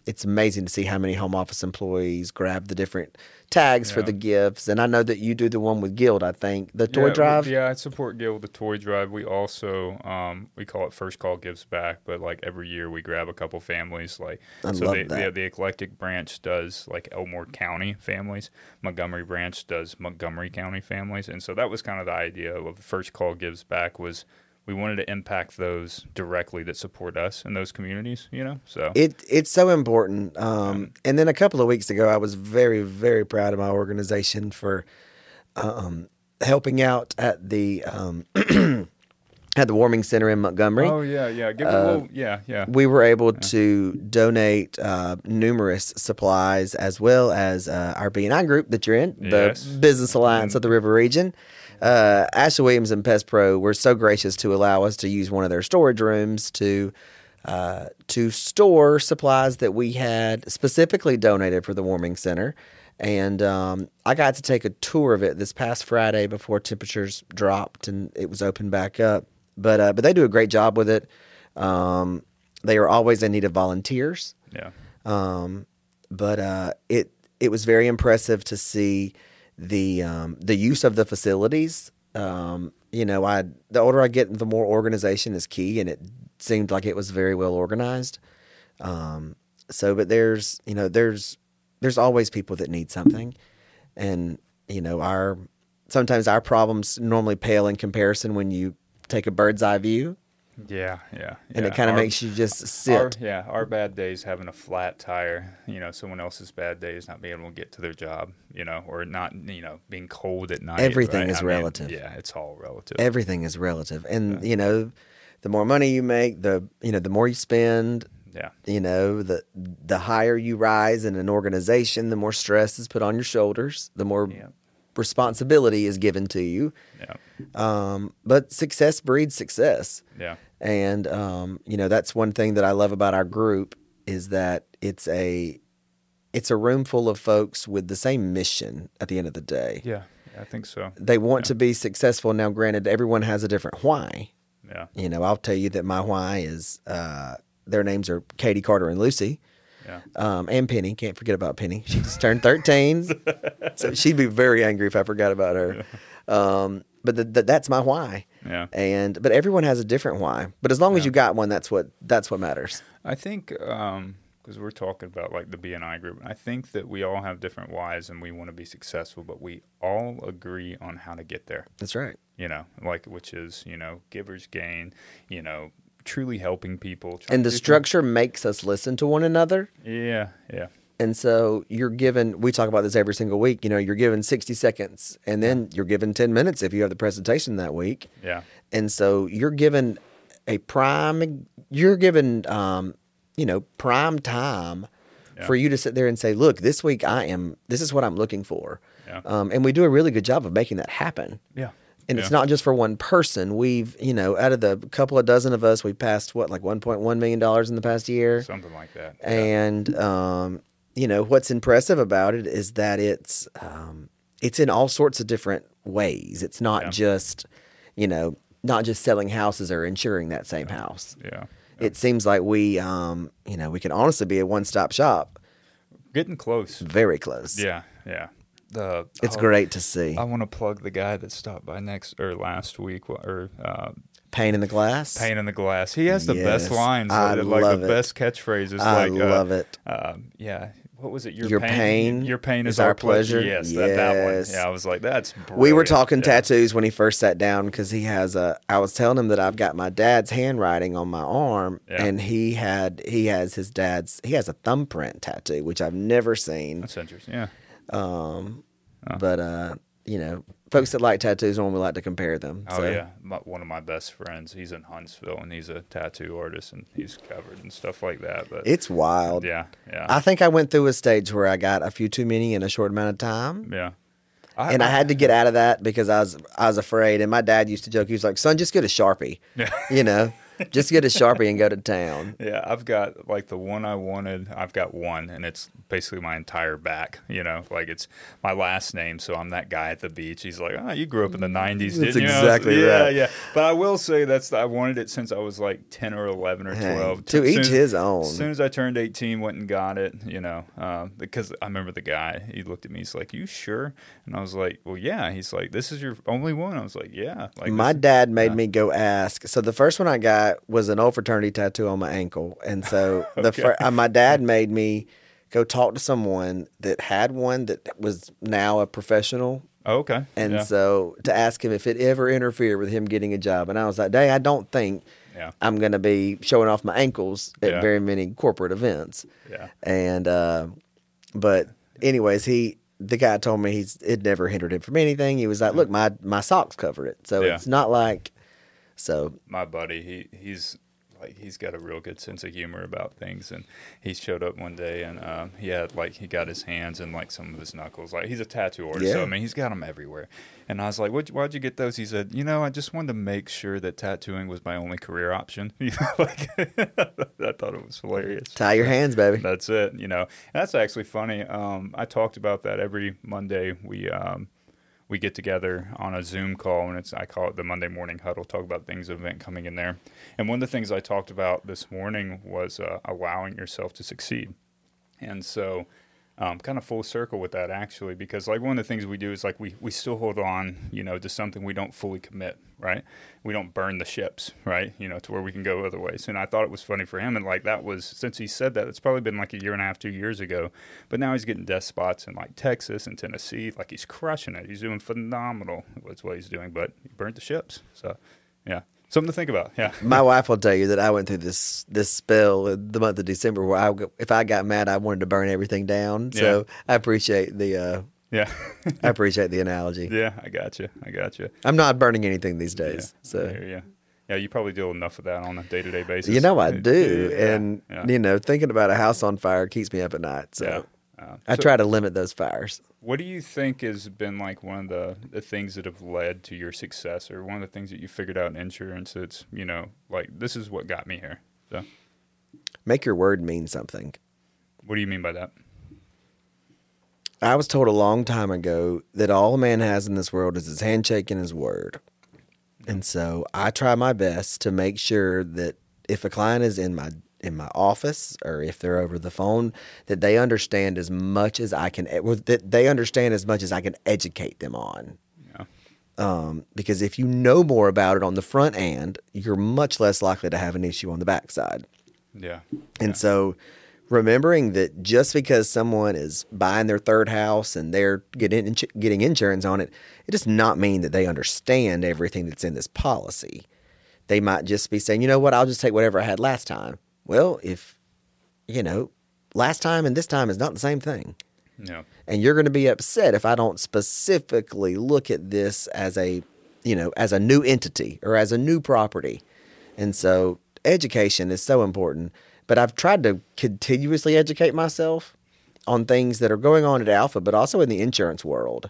It's amazing to see how many home office employees grab the different tags for the gifts, and I know that you do the one with Guild. I think the toy yeah, drive. Yeah, I support Guild, with the toy drive. We also um, we call it First Call Gives Back, but like every year we grab a couple families. Like I so, love the, that. The, the eclectic branch does like Elmore County families. Montgomery branch does Montgomery County families, and so that was kind of the idea of the First Call Gives Back was we wanted to impact those directly that support us in those communities. You know, so It it's so important. Um, and then a couple of weeks ago, I was very very proud of my organization for um, helping out at the um, at the warming center in Montgomery. oh yeah, yeah, give Uh, little, yeah, yeah. We were able to donate uh, numerous supplies as well as uh, our BNI group that you're in, Yes. the Business Alliance of the River Region. Uh, Ashley Williams and Pest Pro were so gracious to allow us to use one of their storage rooms to uh, to store supplies that we had specifically donated for the warming center. And um, I got to take a tour of it this past Friday before temperatures dropped and it was opened back up. But uh, but they do a great job with it. Um, they are always in need of volunteers. yeah. Um, but uh, it it was very impressive to see the um, the use of the facilities. Um, you know, I the older I get, the more organization is key, and it seemed like it was very well organized. Um, so, but there's you know there's there's always people that need something, and you know our sometimes our problems normally pale in comparison when you take a bird's eye view, Yeah, yeah, and yeah. it kind of makes you just sit. Our, yeah, our bad days having a flat tire, you know, someone else's bad days not being able to get to their job, you know, or not, you know, being cold at night. Everything right? is I mean, relative. yeah, it's all relative. everything is relative and you know the more money you make the you know the more you spend yeah, you know the the higher you rise in an organization the more stress is put on your shoulders the more Yeah. Responsibility is given to you. Yeah, um, but success breeds success. Yeah, and um, you know that's one thing that I love about our group is that it's a it's a room full of folks with the same mission at the end of the day. Yeah, yeah, I think so. they want to be successful. Now granted everyone has a different why. Yeah, You know, I'll tell you that my why is uh, their names are Katie Carter and Lucy, Yeah. Um, and Penny, can't forget about Penny. She just turned 13. so she'd be very angry if I forgot about her. Um, but the, the, that's my why. Yeah. And but everyone has a different why. But as long as Yeah. you got one, that's what that's what matters. I think because we're talking about like the BNI group, I think that we all have different whys and we want to be successful, but we all agree on how to get there. That's right. You know, like which is you know givers gain. You know, truly helping people. And the structure makes us listen to one another. Yeah, yeah, And so you're given, we talk about this every single week, you know, you're given 60 seconds and then you're given 10 minutes if you have the presentation that week. yeah, And so you're given a prime, you're given, um, you know, prime time Yeah. for you to sit there and say, look, this week I am, this is what I'm looking for. Yeah. Um, and we do a really good job of making that happen. yeah. And yeah. it's not just for one person. We've, you know, out of the couple of dozen of us, we passed what, like $1.1 million in the past year. something like that. Yeah. And um, you know what's impressive about it is that it's um, it's in all sorts of different ways. It's not Yeah. just you know not just selling houses or insuring that same house. yeah. It seems like we um, you know we can honestly be a one stop shop. Getting close. Very close. Yeah, yeah. The It's oh, great to see. I want to plug the guy that stopped by next or last week or uh, Pain in the glass. Pain in the Glass. He has the best lines, I uh, like love the it. best catchphrases. I like, uh, love it. Um, yeah. What was it? Your, Your pain, pain Your pain is, is our pleasure. Yes, That, that one. Yes. Yeah, I was like, that's. We were talking yeah. tattoos when he first sat down because he has a. I was telling him that I've got my dad's handwriting on my arm, Yeah. and he had he has his dad's he has a thumbprint tattoo, which I've never seen. That's interesting. Yeah. Um, Oh. but uh, you know, folks that like tattoos normally like to compare them. Oh so. yeah, my, one of my best friends. He's in Huntsville and he's a tattoo artist and he's covered and stuff like that. But it's wild. yeah, yeah, I think I went through a stage where I got a few too many in a short amount of time. yeah. and I had to get out of that because I was I was afraid. And my dad used to joke. He was like, "Son, just get a sharpie, Yeah. you know, just get a sharpie and go to town." Yeah, I've got like the one I wanted. I've got one, and it's basically my entire back. You know, like it's my last name, so I'm that guy at the beach. He's like, "Oh, you grew up in the '90s, That's didn't you?" exactly yeah, right. Yeah, But I will say that's I wanted it since I was like 10 or 11 or Hey, 12. to As each as- his own. As soon as I turned 18, went and got it. You know, um, because I remember the guy. He looked at me. He's like, "You sure?" And I was like, "Well, yeah." He's like, "This is your only one." I was like, "Yeah." Like my dad made yeah. me go ask. So the first one I got was an old fraternity tattoo on my ankle, and so the Okay. fir- uh, my dad made me go talk to someone that had one that was now a professional, Oh, okay. and yeah. so to ask him if it ever interfered with him getting a job, and I was like, "Dad, I don't think yeah. I'm going to be showing off my ankles at Yeah. very many corporate events." Yeah. And uh, but anyways, he the guy told me he's it never hindered him from anything. He was like, "Look, my my socks cover it, so Yeah. it's not like." So my buddy, he he's like he's got a real good sense of humor about things, and he showed up one day and um, he had like he got his hands and like some of his knuckles. Like he's a tattoo artist, so I mean he's got them everywhere. And I was like, "Why'd you get those?" He said, "You know, I just wanted to make sure that tattooing was my only career option." You know, like I thought it was hilarious. tie your hands, baby. That's it. You know, and that's actually funny. Um, I talked about that every Monday. We um, we get together on a Zoom call, and it's I call it the Monday morning huddle. Talk about things event coming in there. And one of the things I talked about this morning was uh, allowing yourself to succeed. And so, um, kind of full circle with that actually, because like one of the things we do is like we we still hold on, you know, to something we don't fully commit, right? We don't burn the ships, right? You know, to where we can go other ways. And I thought it was funny for him, and like that was since he said that, it's probably been like a year and a half, two years ago. But now he's getting desk spots in like Texas and Tennessee, like he's crushing it. He's doing phenomenal. That's what he's doing, but he burnt the ships. So, yeah, something to think about. Yeah. My wife will tell you that I went through this this spell in the month of December where I if I got mad, I wanted to burn everything down. So I appreciate the uh, Yeah. I appreciate the analogy. yeah, I got you. I got you. I'm not burning anything these days. Yeah, So yeah, yeah, yeah. You probably deal enough with that on a day to day basis. you know I do, yeah, and yeah. you know thinking about a house on fire keeps me up at night. So Yeah. Uh, I so try to limit those fires. What do you think has been like one of the, the things that have led to your success, or one of the things that you figured out in insurance? That's you know like this is what got me here. So, Make your word mean something. what do you mean by that? I was told a long time ago that all a man has in this world is his handshake and his word. And so I try my best to make sure that if a client is in my in my office or if they're over the phone that they understand as much as I can well, that they understand as much as I can educate them on. Yeah. Um, because if you know more about it on the front end, you're much less likely to have an issue on the backside. Yeah. And Yeah. so remembering that just because someone is buying their third house and they're getting getting insurance on it, it does not mean that they understand everything that's in this policy. They might just be saying, "You know what? I'll just take whatever I had last time." Well, if you know, last time and this time is not the same thing. Yeah. And you're going to be upset if I don't specifically look at this as a, you know, as a new entity or as a new property. And so education is so important. But I've tried to continuously educate myself on things that are going on at Alfa, but also in the insurance world.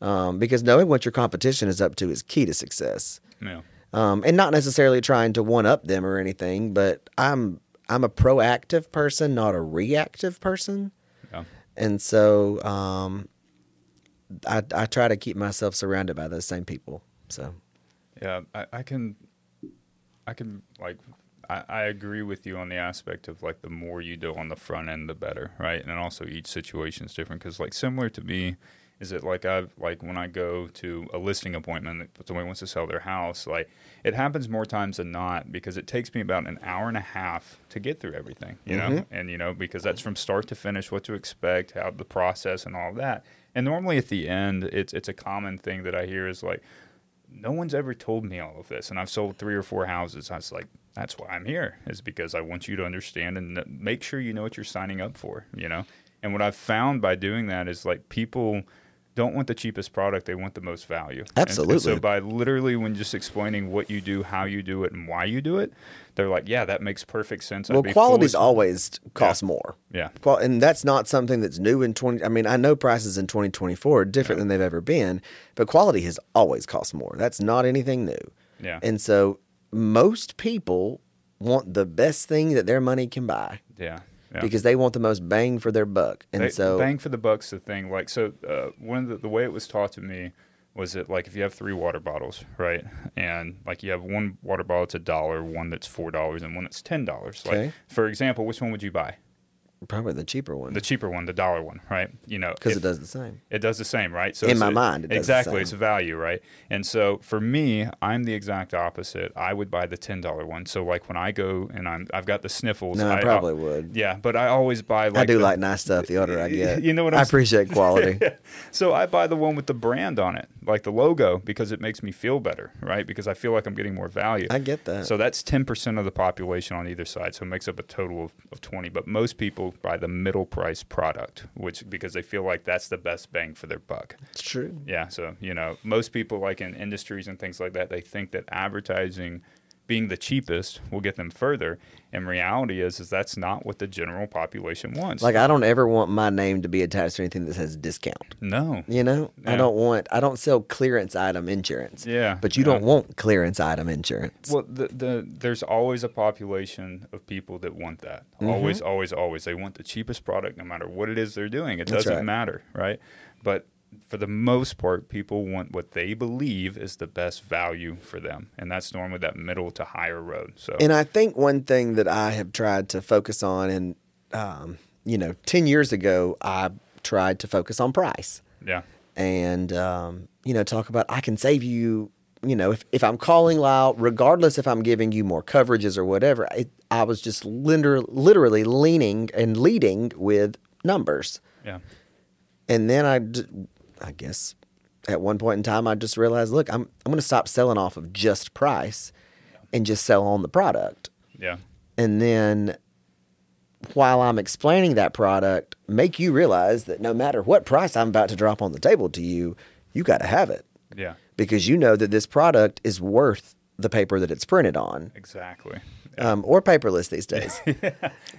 Um, because knowing what your competition is up to is key to success. Yeah. Um, and not necessarily trying to one up them or anything, but I'm I'm a proactive person, not a reactive person. Yeah. And so um, I, I try to keep myself surrounded by those same people. So Yeah, I, I can, I can like, I, I agree with you on the aspect of like the more you do on the front end, the better, right? And also each situation is different because like similar to me, is it like I've like when I go to a listing appointment that somebody wants to sell their house, like it happens more times than not because it takes me about an hour and a half to get through everything, you know, mm-hmm. and you know because that's from start to finish, what to expect, how the process, and all of that. And normally at the end, it's it's a common thing that I hear is like, no one's ever told me all of this and i've sold three or four houses. I was like that's why i'm here is because i want you to understand and make sure you know what you're signing up for you know? And what i've found by doing that is like people don't want the cheapest product they want the most value And- and, Absolutely. so by literally when just explaining what you do how you do it and why you do it they're like yeah that makes perfect sense well, quality's foolish- always cost more. yeah Qual- and that's not something that's new in 20 I mean, I know prices in 2024 are different than they've ever been, but quality has always cost more. That's not anything new. yeah And so most people want the best thing that their money can buy yeah yeah because they want the most bang for their buck. And They- so bang for the buck's the thing. Like so, uh, one of the, the way it was taught to me was that like if you have three water bottles, right, and like you have one water bottle that's a dollar, one that's four dollars, and one that's ten dollars. Okay. For example, which one would you buy? Probably the cheaper one The cheaper one, the dollar one, right? You know, because it does the same. it does the same, right? So In my a- mind, it does the exactly, it's value, right? And so for me, I'm the exact opposite. I would buy the ten dollar one. So like when I go and I'm, I've got the sniffles. No, I uh, probably would. Yeah, but I always buy. Like I do the- like nice stuff the older I get. You know what I I'm appreciate quality. So I buy the one with the brand on it, like the logo, because it makes me feel better, right? Because I feel like I'm getting more value. I get that. So that's 10% of the population on either side. So it makes up a total of, of 20. But most people buy the middle price product, which because they feel like that's the best bang for their buck. it's true. Yeah. So, you know, most people, like in industries and things like that, they think that advertising being the cheapest will get them further. And reality is, is that's not what the general population wants. Like I don't ever want my name to be attached to anything that says discount. no. You know, I don't want. I don't sell clearance item insurance. Yeah, but you yeah. don't want clearance item insurance. Well, the, the there's always a population of people that want that. Mm-hmm. Always, always, always. They want the cheapest product, no matter what it is they're doing. It That's doesn't right. matter, right? But for the most part, people want what they believe is the best value for them, and that's normally that middle to higher road. So, And I think one thing that I have tried to focus on, and um, you know, ten years ago, I tried to focus on price yeah, and um, you know, talk about I can save you. You know, if, if I'm calling loud, regardless if I'm giving you more coverages or whatever, it, I was just liter- literally leaning and leading with numbers. yeah, And then I, d- I guess at one point in time, I just realized, look, I'm I'm going to stop selling off of just price, and just sell on the product. yeah, And then, while I'm explaining that product, make you realize that no matter what price I'm about to drop on the table to you, you got to have it yeah, because you know that this product is worth the paper that it's printed on, exactly. um, or paperless these days.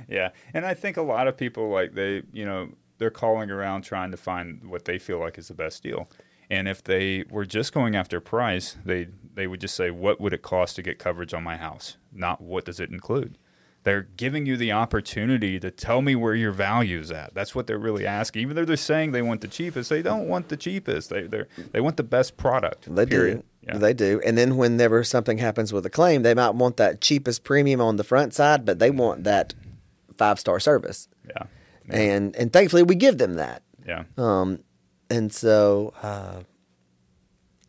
Yeah, and I think a lot of people like they, you know, they're calling around trying to find what they feel like is the best deal. And if they were just going after price, they they would just say, "What would it cost to get coverage on my house?" Not what does it include. They're giving you the opportunity to tell me where your value's at. That's what they're really asking. Even though they're saying they want the cheapest, they don't want the cheapest. They they they want the best product. They do. Yeah. They do. And then whenever something happens with a claim, they might want that cheapest premium on the front side, but they want that five star service. Yeah. And and thankfully we give them that. Yeah. Um, and so, uh,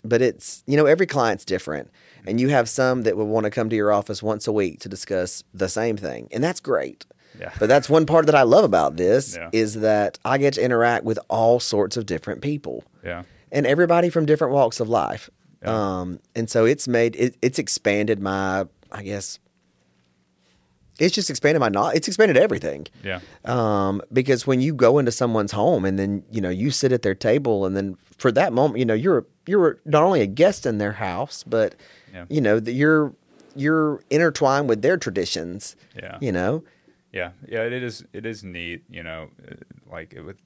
but it's you know every client's different, and you have some that will want to come to your office once a week to discuss the same thing, and that's great. Yeah. But that's one part that I love about this Yeah. is that I get to interact with all sorts of different people Yeah. and everybody from different walks of life. Yeah. Um, and so it's made it, it's expanded my, I guess, it's just expanded my knowledge. It's expanded everything. Yeah. Um, because when you go into someone's home and then you know you sit at their table and then for that moment you know you're you're not only a guest in their house but Yeah. you know that you're you're intertwined with their traditions. Yeah. You know, Yeah. Yeah. It is. It is neat. You know, uh, like it with.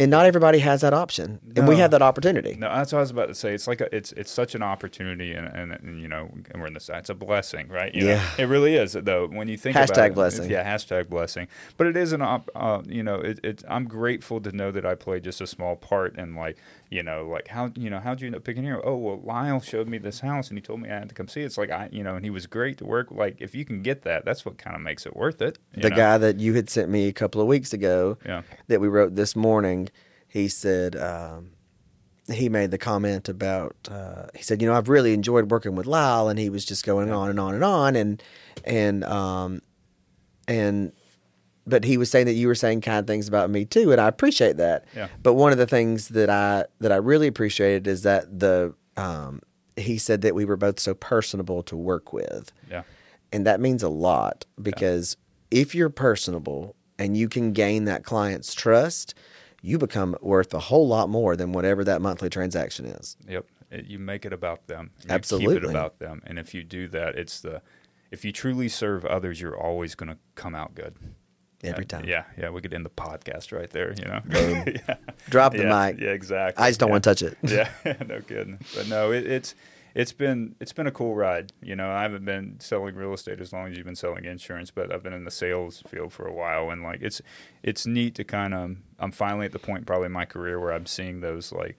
And not everybody has that option, and we No. have that opportunity. No, that's what I was about to say. It's like a, it's it's such an opportunity, and, and, and you know, and we're in this. It's a blessing, right? You know? Yeah. it really is. Though when you think Hashtag about it, blessing. it's- yeah, hashtag blessing. But it is an op. Uh, you know, it, it. I'm grateful to know that I played just a small part in like you know like how you know how'd you end up picking here? Oh well, Lyle showed me this house, and he told me I had to come see. it. It's like I you know, and he was great to work. Like if you can get that, that's what kind of makes it worth it. the know? guy that you had sent me a couple of weeks ago Yeah. that we wrote this morning, he said um, he made the comment about uh, he said, you know, I've really enjoyed working with Lyle, and he was just going on and on and on, and and um, and but he was saying that you were saying kind things about me too, and I appreciate that. Yeah. But one of the things that I that I really appreciated is that the um, he said that we were both so personable to work with. Yeah. And that means a lot because if you're personable and you can gain that client's trust, you become worth a whole lot more than whatever that monthly transaction is. Yep. You make it about them. You Keep Absolutely. it about them. And if you do that, it's the if you truly serve others, you're always going to come out good. Every time. Yeah. Yeah. We could end the podcast right there. You know. Boom. yeah. Drop the yeah, mic. Yeah. Exactly. I just don't yeah. want to touch it. yeah. no kidding. But no, it, it's it's been it's been a cool ride. You know, I haven't been selling real estate as long as you've been selling insurance, but I've been in the sales field for a while, and like it's it's neat to kind of. I'm finally at the point probably in my career where I'm seeing those like.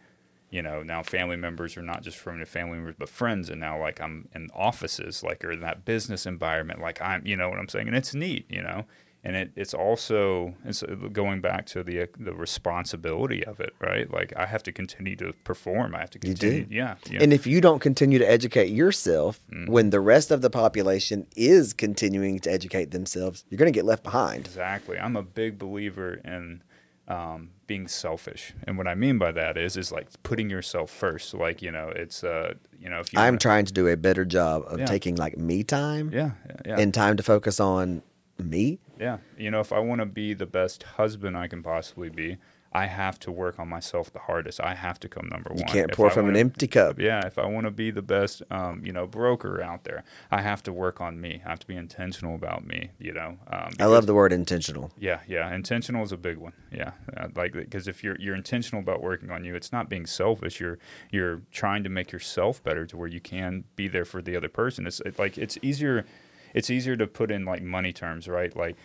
You know, now family members are not just from the family members, but friends, and now like I'm in offices, like or in that business environment, like I'm, you know what I'm saying, and it's neat, you know, and it, it's also it's uh, going back to the the responsibility of it, right? Like I have to continue to perform. I have to You continue. do. Yeah. yeah. And if you don't continue to educate yourself Mm-hmm. when the rest of the population is continuing to educate themselves, you're going to get left behind. Exactly. I'm a big believer in um, being selfish, and what I mean by that is is like putting yourself first. Like you know, it's uh, you know, if you I'm wanna- trying to do a better job of Yeah. taking like me time yeah, yeah, yeah. and time to focus on me. Yeah, you know, if I want to be the best husband I can possibly be, I have to work on myself the hardest. I have to come number one. You can't If pour I from an wanna- empty cup. Yeah, if I want to be the best, um, you know, broker out there, I have to work on me. I have to be intentional about me. You know, um, I love the word intentional. Yeah, yeah. Intentional is a big one. Yeah, uh, like because if you're you're intentional about working on you, it's not being selfish. You're you're trying to make yourself better to where you can be there for the other person. It's it, like it's easier. It's easier to put in like money terms, right? Like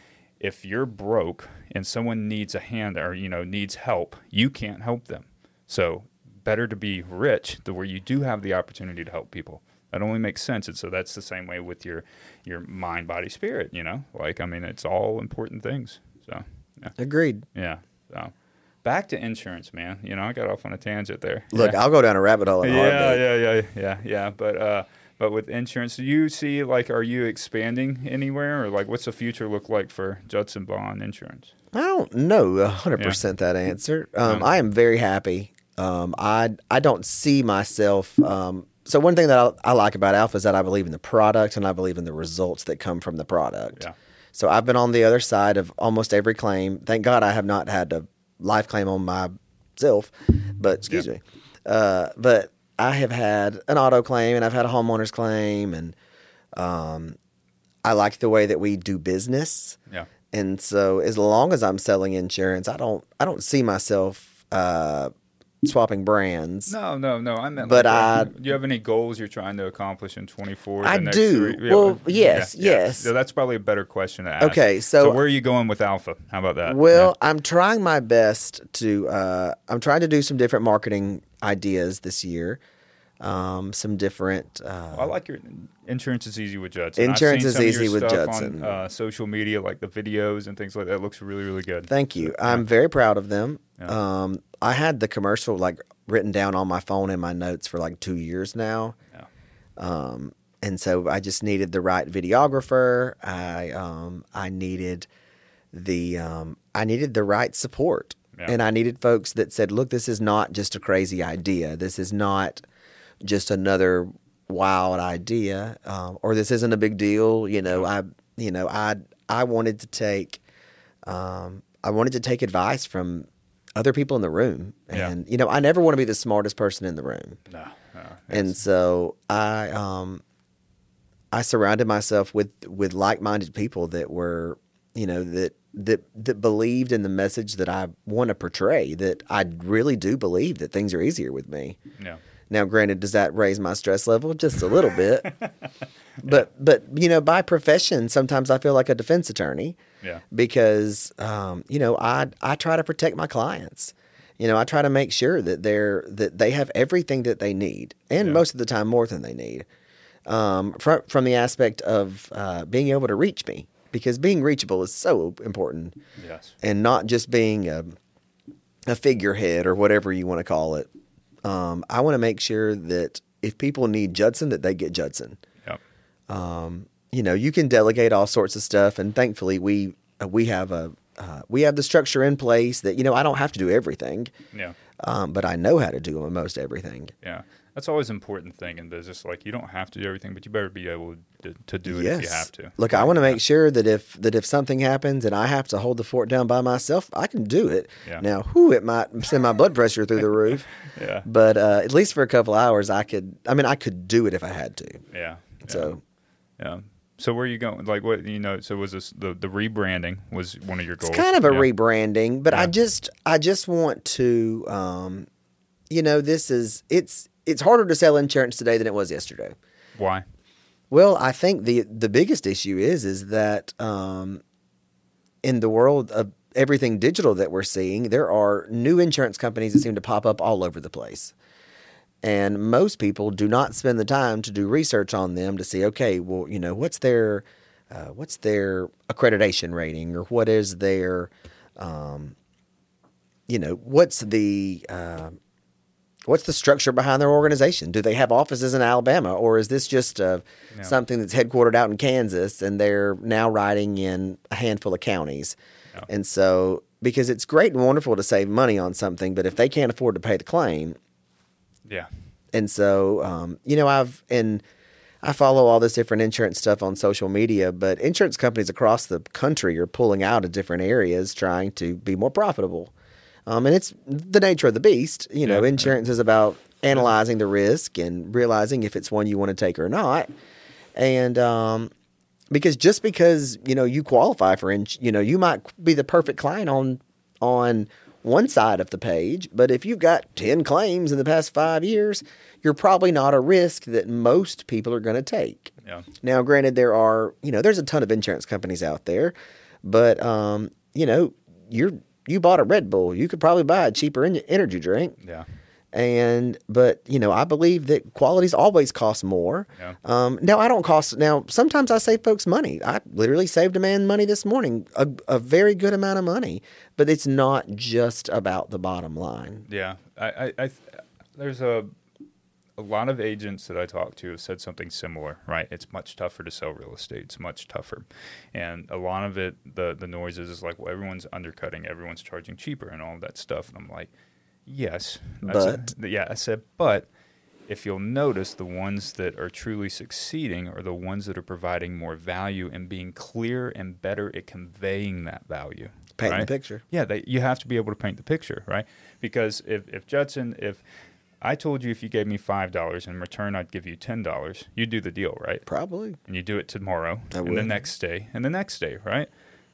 if you're broke and someone needs a hand or you know needs help, you can't help them. So better to be rich to where you do have the opportunity to help people. That only makes sense. And so that's the same way with your your mind, body, spirit. You know, like I mean, it's all important things. So yeah, Agreed. yeah. So back to insurance, man. You know, I got off on a tangent there. Look, yeah. I'll go down a rabbit hole yeah, yeah, yeah, yeah, yeah. But uh, but with insurance, do you see like, are you expanding anywhere, or like, what's the future look like for Judson Vaughan Insurance? I don't know hundred percent that answer. Um, Yeah. I am very happy. Um, I I don't see myself. Um, so one thing that I, I like about Alfa is that I believe in the product and I believe in the results that come from the product. Yeah. So I've been on the other side of almost every claim. Thank God I have not had a life claim on myself, but excuse Yeah. me. Uh, but I have had an auto claim and I've had a homeowner's claim, and um, I like the way that we do business. Yeah. And so as long as I'm selling insurance, I don't I don't see myself uh, swapping brands. No, no, no. I meant. But like, I- do you have any goals you're trying to accomplish in 24? I next do. Three? Well, yeah, yes, yeah. yes. So that's probably a better question to ask. Okay, so- where are you going with Alfa? How about that? Well, I'm trying my best to. Uh, I'm trying to do some different marketing ideas this year. Um, some different. Uh, I like your insurance is easy with Judson. I've Insurance seen is some of your easy with Judson. On, uh, social media, like the videos and things like that, looks really, really good. Thank you. I'm very proud of them. Yeah. Um, I had the commercial like written down on my phone in my notes for like two years now. Yeah. Um, and so I just needed the right videographer. I um, I needed the um, I needed the right support, Yeah. and I needed folks that said, "Look, this is not just a crazy idea. This is not just another wild idea, um, or this isn't a big deal." You know, I you know I I wanted to take um, I wanted to take advice from other people in the room, Yeah. and you know I never want to be the smartest person in the room. No, no. And so I um I surrounded myself with with like-minded people that were, you know, that that that believed in the message that I want to portray, that I really do believe that things are easier with me. yeah. Now, granted, does that raise my stress level just a little bit? but but you know, by profession, sometimes I feel like a defense attorney Yeah. because um, you know I I try to protect my clients. You know, I try to make sure that they're that they have everything that they need, and Yeah. most of the time more than they need. Um, from from the aspect of uh, being able to reach me, because being reachable is so important, Yes. and not just being a a figurehead or whatever you want to call it. Um, I want to make sure that if people need Judson, that they get Judson Yep. you know you can delegate all sorts of stuff and thankfully we uh, we have a uh, we have the structure in place that you know I don't have to do everything Yeah. um, but I know how to do most everything Yeah. That's always an important thing in business. Like you don't have to do everything, but you better be able to, to do it if you have to. look I want to make sure that if that if something happens and I have to hold the fort down by myself I can do it Yeah. now who it might send my blood pressure through the roof Yeah. but uh, at least for a couple hours I could I mean I could do it if I had to Yeah. so Yeah. So where are you going? Like what you know? So was this the the rebranding was one of your goals? It's kind of a Yeah. rebranding, but I just I just want to um you know, this is it's it's harder to sell insurance today than it was yesterday. Why? Well, I think the the biggest issue is is that um in the world of everything digital that we're seeing, there are new insurance companies that seem to pop up all over the place. And most people do not spend the time to do research on them to see, okay, well, you know, what's their uh, what's their accreditation rating or what is their um, you know, what's the uh, what's the structure behind their organization? Do they have offices in Alabama, or is this just uh, Yeah. something that's headquartered out in Kansas and they're now riding in a handful of counties? Yeah. And so, because it's great and wonderful to save money on something, but if they can't afford to pay the claim, Yeah. and so um, you know, I've and I follow all this different insurance stuff on social media, but insurance companies across the country are pulling out of different areas trying to be more profitable. Um, and it's the nature of the beast. You know, Yeah. insurance is about analyzing the risk and realizing if it's one you want to take or not. And um, because just because you know you qualify for, ins- you know, you might be the perfect client on on one side of the page, but if you've got ten claims in the past five years, you're probably not a risk that most people are going to take. Yeah. Now, granted, there are you know there's a ton of insurance companies out there, but um, you know you're you bought a Red Bull, you could probably buy a cheaper energy drink, Yeah. and but you know I believe that qualities always cost more. Yeah. Um, now I don't cost. Now sometimes I save folks money. I literally saved a man money this morning, a, a very good amount of money. But it's not just about the bottom line. Yeah, I, I, I there's a a lot of agents that I talk to have said something similar. Right, it's much tougher to sell real estate. It's much tougher, and a lot of it, the the noises is like, well, everyone's undercutting, everyone's charging cheaper, and all that stuff. And I'm like, yes, I said- yeah, I said, but if you'll notice, the ones that are truly succeeding are the ones that are providing more value and being clear and better at conveying that value. Paint the picture. Yeah, they, you have to be able to paint the picture, right? Because if, if Judson, if I told you if you gave me five dollars in return, I'd give you ten dollars, you do the deal, right? Probably. And you do it tomorrow, I and the next day, and the next day, right?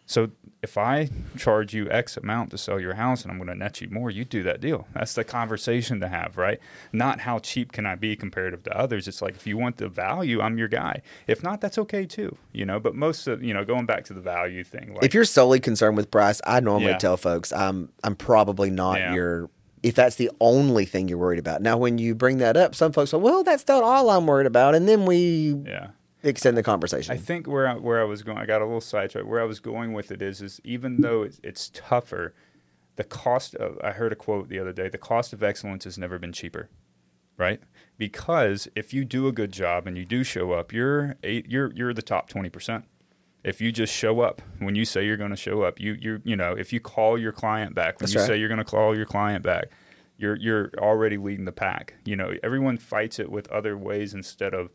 So if I charge you X amount to sell your house and I'm going to net you more, you do that deal. That's the conversation to have, right? Not how cheap can I be comparative to others. It's like if you want the value, I'm your guy. If not, that's okay too, you know. But most of you know, going back to the value thing, like if you're solely concerned with price, I normally Yeah. tell folks I'm I'm probably not Yeah. your if that's the only thing you're worried about. Now, when you bring that up, some folks go, "Well, that's not all I'm worried about," and then we Yeah. extend the conversation. I think where I, where I was going, I got a little sidetracked. Where I was going with it is, is even though it's, it's tougher, the cost of I heard a quote the other day: the cost of excellence has never been cheaper, right? Because if you do a good job and you do show up, you're eight, you're you're the top twenty percent. If you just show up when you say you're going to show up, you you you know if you call your client back when That's you right. say you're going to call your client back, you're you're already leading the pack. You know everyone fights it with other ways instead of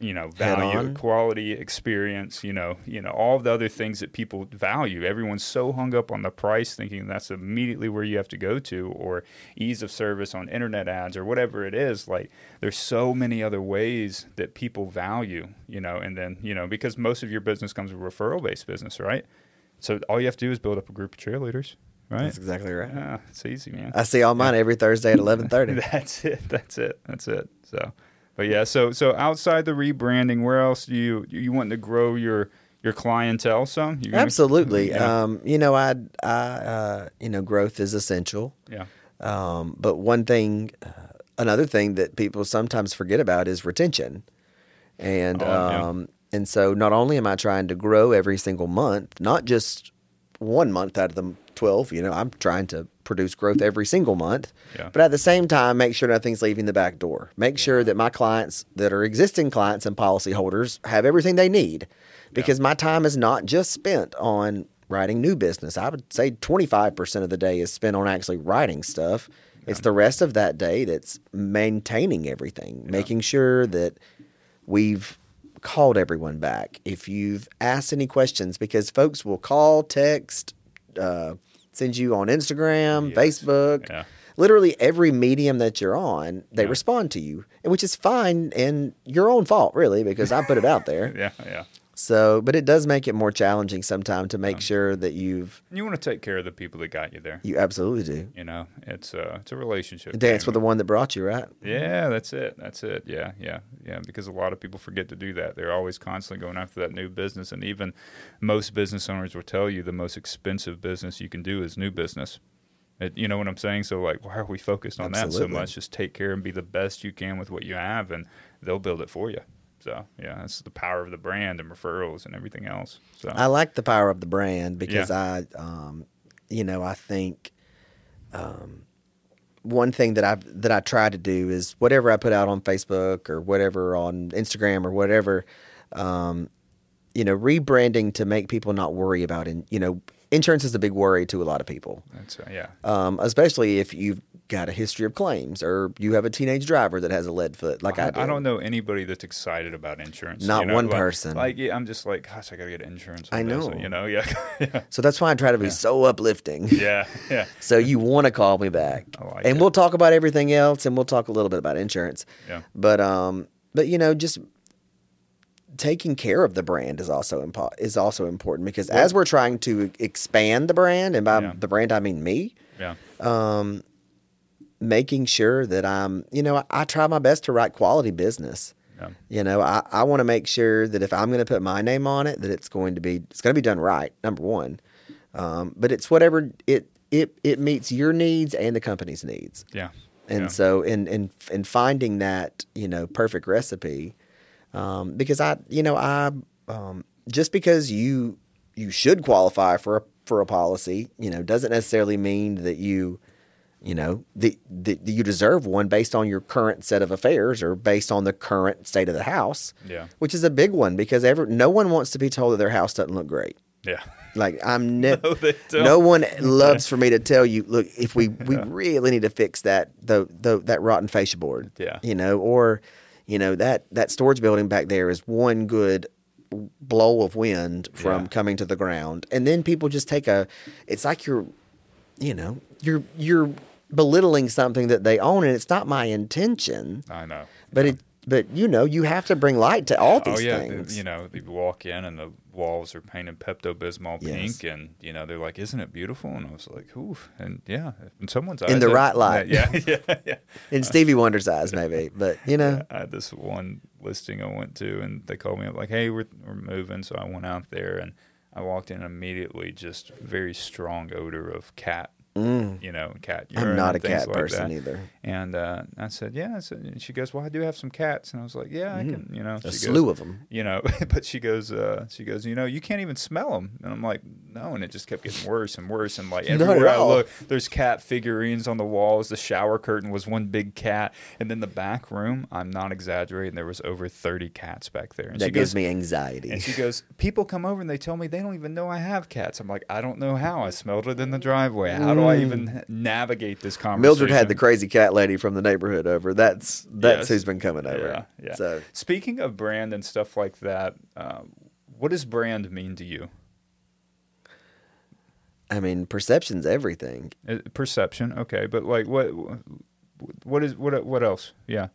you know value quality experience you know you know all the other things that people value everyone's so hung up on the price thinking that's immediately where you have to go to or ease of service on internet ads or whatever it is like there's so many other ways that people value you know and then you know because most of your business comes with referral based business right so all you have to do is build up a group of cheerleaders right That's exactly right. yeah it's easy man I see all mine every Thursday at eleven thirty. that's it. That's it. That's it. So, but yeah. So so outside the rebranding, where else do you you want to grow your your clientele? Some gonna- Absolutely. Yeah. Um, you know, I, I, uh, you know, growth is essential. yeah. Um, but one thing, uh, another thing that people sometimes forget about is retention. And Oh, yeah. um, and so not only am I trying to grow every single month, not just one month out of the twelve. You know, I'm trying to produce growth every single month. Yeah. But at the same time, make sure nothing's leaving the back door. Make sure that my clients that are existing clients and policyholders have everything they need, because my time is not just spent on writing new business. I would say 25% of the day is spent on actually writing stuff. It's the rest of that day that's maintaining everything, making sure that we've called everyone back. If you've asked any questions, because folks will call, text, uh, send you on Instagram, Yes. Facebook, Yeah. literally every medium that you're on, they Yeah. respond to you, which is fine and your own fault, really, because I put it out there. Yeah. Yeah. So, but it does make it more challenging sometimes to make sure that you've You want to take care of the people that got you there. you absolutely do. You know, it's uh, it's a relationship. Dance with the one that brought you, right? Yeah, that's it. That's it. Yeah, yeah, yeah. Because a lot of people forget to do that. They're always constantly going after that new business, and even most business owners will tell you the most expensive business you can do is new business. It, you know what I'm saying? So, like, why are we focused on that so much? Just take care and be the best you can with what you have, and they'll build it for you. So, yeah, that's the power of the brand and referrals and everything else. So, I like the power of the brand because I, um, you know, I think um, one thing that I that I try to do is whatever I put out on Facebook or whatever on Instagram or whatever, um, you know, rebranding to make people not worry about it. You know, insurance is a big worry to a lot of people, that's uh, yeah, um, especially if you've got a history of claims or you have a teenage driver that has a lead foot, like I, I, do. I don't know anybody that's excited about insurance. Not you know? one Like- person. Like, yeah, I'm just like, gosh, I gotta get insurance. on I this, know. You know, yeah, yeah, So that's why I try to be so uplifting. yeah, yeah. So you want to call me back, like and it. we'll talk about everything else, and we'll talk a little bit about insurance. Yeah. But um, but you know, just taking care of the brand is also impo- is also important because as we're trying to expand the brand, and by Yeah. the brand I mean me, Yeah. um, making sure that I'm, you know, I, I try my best to write quality business. Yeah. You know, I, I want to make sure that if I'm going to put my name on it, that it's going to be it's going to be done right. Number one, um, but it's whatever it it it meets your needs and the company's needs. Yeah. And yeah. so in in in finding that you know perfect recipe, um, because I you know I um, just because you you should qualify for a for a policy, you know, doesn't necessarily mean that you you know that, that you deserve one based on your current set of affairs or based on the current state of the house. Yeah. Which is a big one because ever no one wants to be told that their house doesn't look great. Yeah. Like I'm ne- No, no one loves for me to tell you, look, if we we really need to fix that the, the that rotten fascia board. Yeah. You know, or you know that that storage building back there is one good blow of wind from Yeah. coming to the ground. And then people just take a it's like you're you know, you're you're belittling something that they own and it's not my intention, I know. but it but you know, you have to bring light to all oh, these oh yeah, things. you know, you walk in and the walls are painted Pepto Bismol Yes. pink, and you know they're like, "Isn't it beautiful?" And I was like, "Ooh," and yeah, in someone's In the that- right light. Yeah, yeah, yeah. In Stevie Wonder's eyes, maybe. But you know, I had this one listing I went to, and they called me up like, "Hey, we're we're moving," so I went out there and I walked in immediately, just very strong odor of cat you know, cat. Mm. I'm not a cat like person that. either. And uh, I said, yeah. I said, she goes, well, I do have some cats, and I was like, yeah, I can, you know. Mm. A she slew goes, of them. you know but she goes uh she goes you know you can't even smell them and i'm like no and it just kept getting worse and worse and like everywhere i look there's cat figurines on the walls the shower curtain was one big cat and then the back room i'm not exaggerating there was over 30 cats back there and That she gives goes me anxiety. and she goes people come over and they tell me they don't even know i have cats i'm like i don't know how i smelled it in the driveway how do i even navigate this conversation Mm. Mildred had the crazy cat lady from the neighborhood over. That's that's Yes. who's been coming over. yeah, yeah. So Speaking of brand and stuff like that, uh, what does brand mean to you? I mean, perception's everything. Uh, Perception, okay, but like what? What is what? What else? Yeah,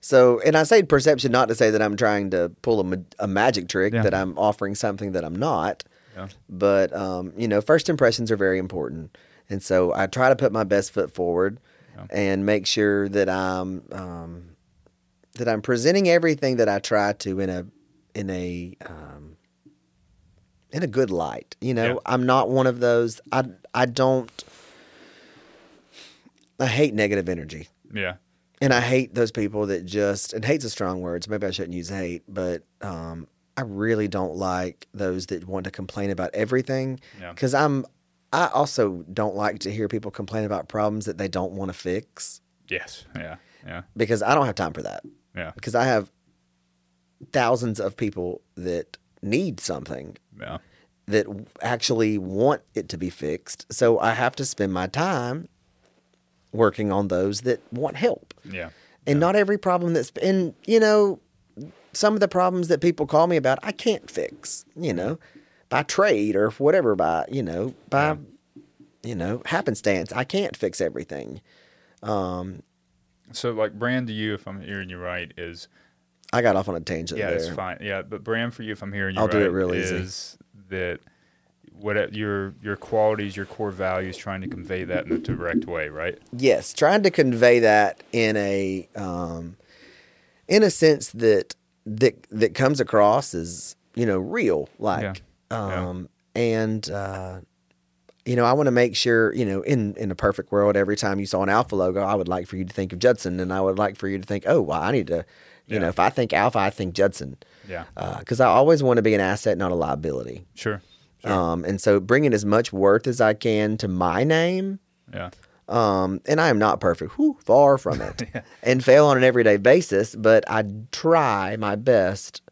So, and I say perception not to say that I'm trying to pull a, ma- a magic trick, Yeah. that I'm offering something that I'm not. yeah, But um, you know, first impressions are very important, and so I try to put my best foot forward Yeah. and make sure that I'm um, that I'm presenting everything that I try to in a in a um, in a good light. You know, Yeah. I'm not one of those. I I don't. I hate negative energy. yeah, And I hate those people that just and hate's a strong word, so maybe I shouldn't use hate, but um, I really don't like those that want to complain about everything. Yeah. Because I'm I also don't like to hear people complain about problems that they don't want to fix yes, yeah, yeah, because I don't have time for that. yeah, Because I have thousands of people that need something yeah, that actually want it to be fixed. So I have to spend my time working on those that want help. yeah, And not every problem that's and you know some of the problems that people call me about I can't fix, you know, by trade or whatever by, you know, by you know, happenstance. I can't fix everything. Um, So like brand to you, if I'm hearing you right, is I got off on a tangent yeah, there. it's fine. Yeah, but brand for you, if I'm hearing you I'll right, do it real easy. is that what your your qualities, your core values, trying to convey that in a direct way, right? Yes, trying to convey that in a um, in a sense that that that comes across as you know real, like Yeah. Yeah. um, and uh, you know I want to make sure you know in in a perfect world, every time you saw an Alfa logo, I would like for you to think of Judson, and I would like for you to think, oh, well, I need to, you Yeah. know, if I think Alfa, I think Judson, Yeah, because I always want to be an asset, not a liability. sure, sure. Um, and so bringing as much worth as I can to my name yeah, um, and I am not perfect, Whew, far from it, and fail on an everyday basis. But I try my best,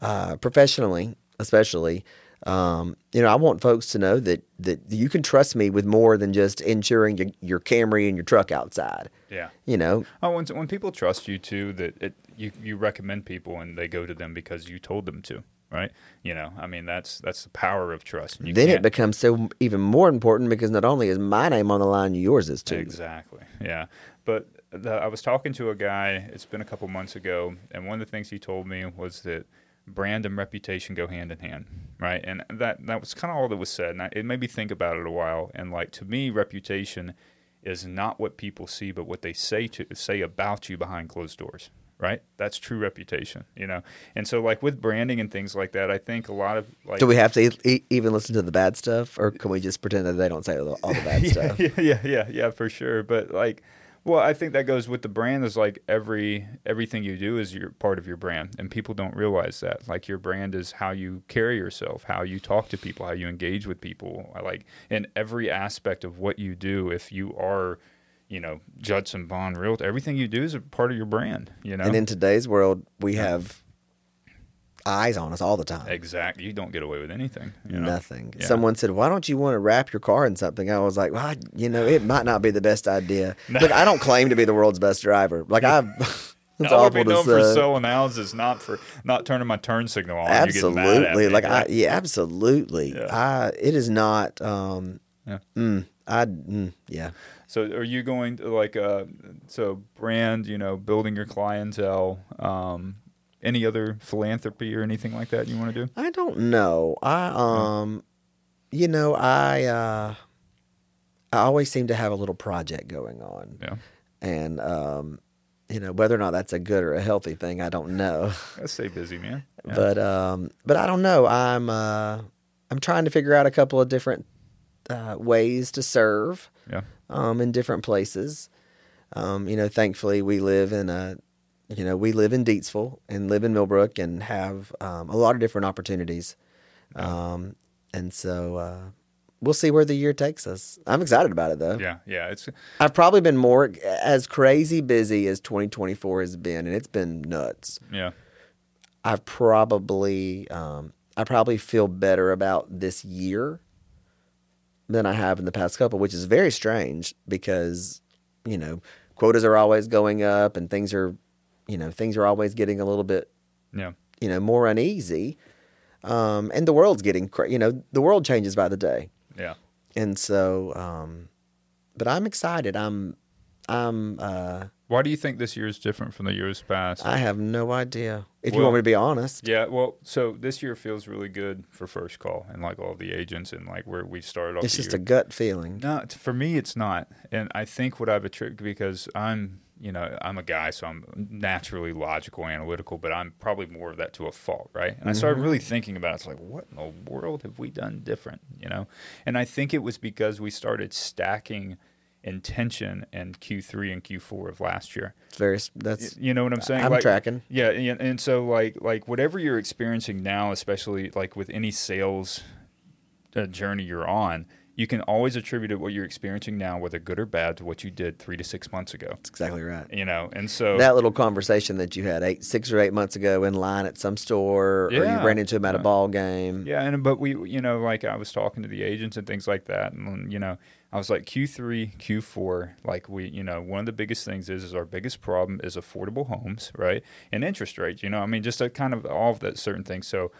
uh, professionally, especially. Um, you know, I want folks to know that that you can trust me with more than just insuring your, your Camry and your truck outside. yeah. You know, Oh, when when people trust you too, that it, you you recommend people and they go to them because you told them to, right? You know, I mean that's that's the power of trust. then it can't- becomes so even more important because not only is my name on the line, yours is too. Exactly. Yeah. But the, I was talking to a guy. It's been a couple months ago, and one of the things he told me was that brand and reputation go hand in hand, right? And that that was kind of all that was said. And I, it made me think about it a while. And like to me, reputation is not what people see, but what they say to say about you behind closed doors. Right, that's true reputation, you know. And so, like with branding and things like that, I think a lot of like Do we have to e- even listen to the bad stuff, or can we just pretend that they don't say all all the bad yeah, stuff? Yeah, yeah, yeah, yeah, for sure. But like, well, I think that goes with the brand. Is like every everything you do is your part of your brand, and people don't realize that. Like your brand is how you carry yourself, how you talk to people, how you engage with people. I Like in every aspect of what you do, if you are, you know, Judson Vaughan Realtor, everything you do is a part of your brand. You know, And in today's world, we have eyes on us all the time. exactly, you don't get away with anything. You know? Nothing. Yeah. Someone said, "Why don't you want to wrap your car in something?" I was like, "Well, I, you know, it might not be the best idea." Look, I don't claim to be the world's best driver. Like I, it's I would be known to for selling houses, not for not turning my turn signal on. and you getting mad at Absolutely. me, Like I, right? yeah, absolutely. Yeah. I, it is not. Um, Yeah. mm, I, mm, yeah. So are you going to like uh so brand, you know, building your clientele, um any other philanthropy or anything like that you want to do? I don't know. I, um, you know, I, uh, I always seem to have a little project going on. Yeah. and um, you know whether or not that's a good or a healthy thing, I don't know. Gotta stay busy, man. Yeah. But um, but I don't know. I'm uh, I'm trying to figure out a couple of different uh, ways to serve Yeah. um, in different places. Um, you know, thankfully we live in a, you know, we live in Deatsville and live in Millbrook and have um, a lot of different opportunities. Um, and so uh, we'll see where the year takes us. I'm excited about it though. Yeah. Yeah. It's I've probably been more as crazy busy as 2024 has been, and it's been nuts. yeah. I've probably um, I probably feel better about this year than I have in the past couple, which is very strange because you know quotas are always going up and things are you know things are always getting a little bit Yeah. you know more uneasy, um, and the world's getting cra- you know the world changes by the day, Yeah. and so um, but I'm excited. I'm I'm uh, Why do you think this year is different from the years past? I have no idea. If you want me to be honest, yeah, well, so this year feels really good for first call and like all the agents and like where we started off. it's just year. a gut feeling. No, for me, it's not. And I think what I've attributed because I'm, you know, I'm a guy, so I'm naturally logical, analytical, but I'm probably more of that to a fault, right? And I started really thinking about it. It's like, what in the world have we done different, you know? And I think it was because we started stacking intention in Q3 and Q4 of last year. It's very that's You know what I'm saying? I'm Like- tracking. Yeah, and, and so like like whatever you're experiencing now, especially like with any sales uh, journey you're on, you can always attribute it what you're experiencing now, whether good or bad, to what you did three to six months ago. That's exactly right. You know, and so That little conversation that you had eight, six or eight months ago in line at some store, or you ran into him at a ball game. Yeah, and but we, you know, like I was talking to the agents and things like that, and you know, I was like Q3, Q4, like we, you know, one of the biggest things is is our biggest problem is affordable homes, right, and interest rates. You know, I mean, just a kind of all of that certain things. So.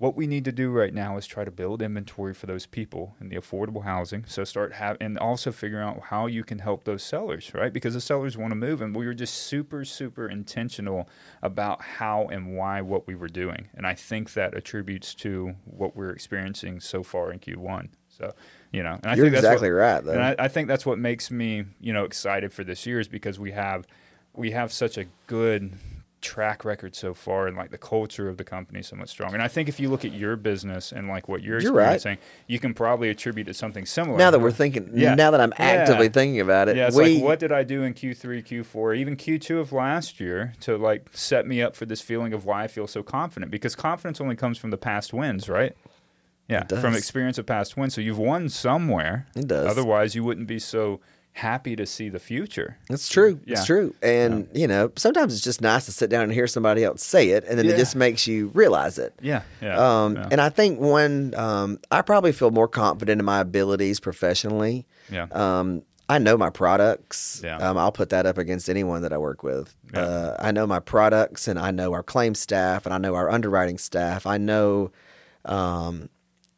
What we need to do right now is try to build inventory for those people in the affordable housing. So start have and also figure out how you can help those sellers, right? Because the sellers want to move, and we were just super, super intentional about how and why what we were doing. And I think that attributes to what we're experiencing so far in Q1. So, you know, and I You're think that's exactly what, right, though. And I, I think that's what makes me, you know, excited for this year is because we have we have such a good track record so far and like the culture of the company is so much stronger. And I think if you look at your business and like what you're You're right. experiencing, you can probably attribute it to something similar. now that we're thinking, Yeah. now that I'm actively Yeah. thinking about it, Yeah, it's we like what did I do in Q3, Q4, even Q2 of last year to like set me up for this feeling of why I feel so confident? Because confidence only comes from the past wins, right? Yeah, from experience of past wins. So you've won somewhere. It does. Otherwise, you wouldn't be so happy to see the future. That's true. Yeah. It's true. And you know, sometimes it's just nice to sit down and hear somebody else say it, and then Yeah. it just makes you realize it. Yeah, yeah. Um, yeah. And I think when um, I probably feel more confident in my abilities professionally. yeah. Um, I know my products. Yeah. Um, I'll put that up against anyone that I work with. Yeah. Uh, I know my products, and I know our claim staff, and I know our underwriting staff. I know. Um,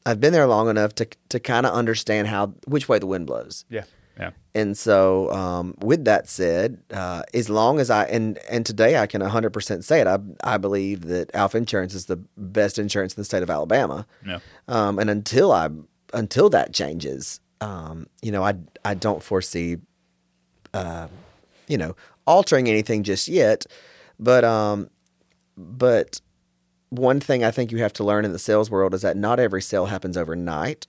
I've been there long enough to to kind of understand how which way the wind blows. yeah, yeah, And so, um, with that said, uh, as long as I and and today I can 100% say it, I I believe that Alfa Insurance is the best insurance in the state of Alabama. yeah, Um, and until I until that changes, um, you know, I I don't foresee, uh, you know, altering anything just yet. But um, but one thing I think you have to learn in the sales world is that not every sale happens overnight.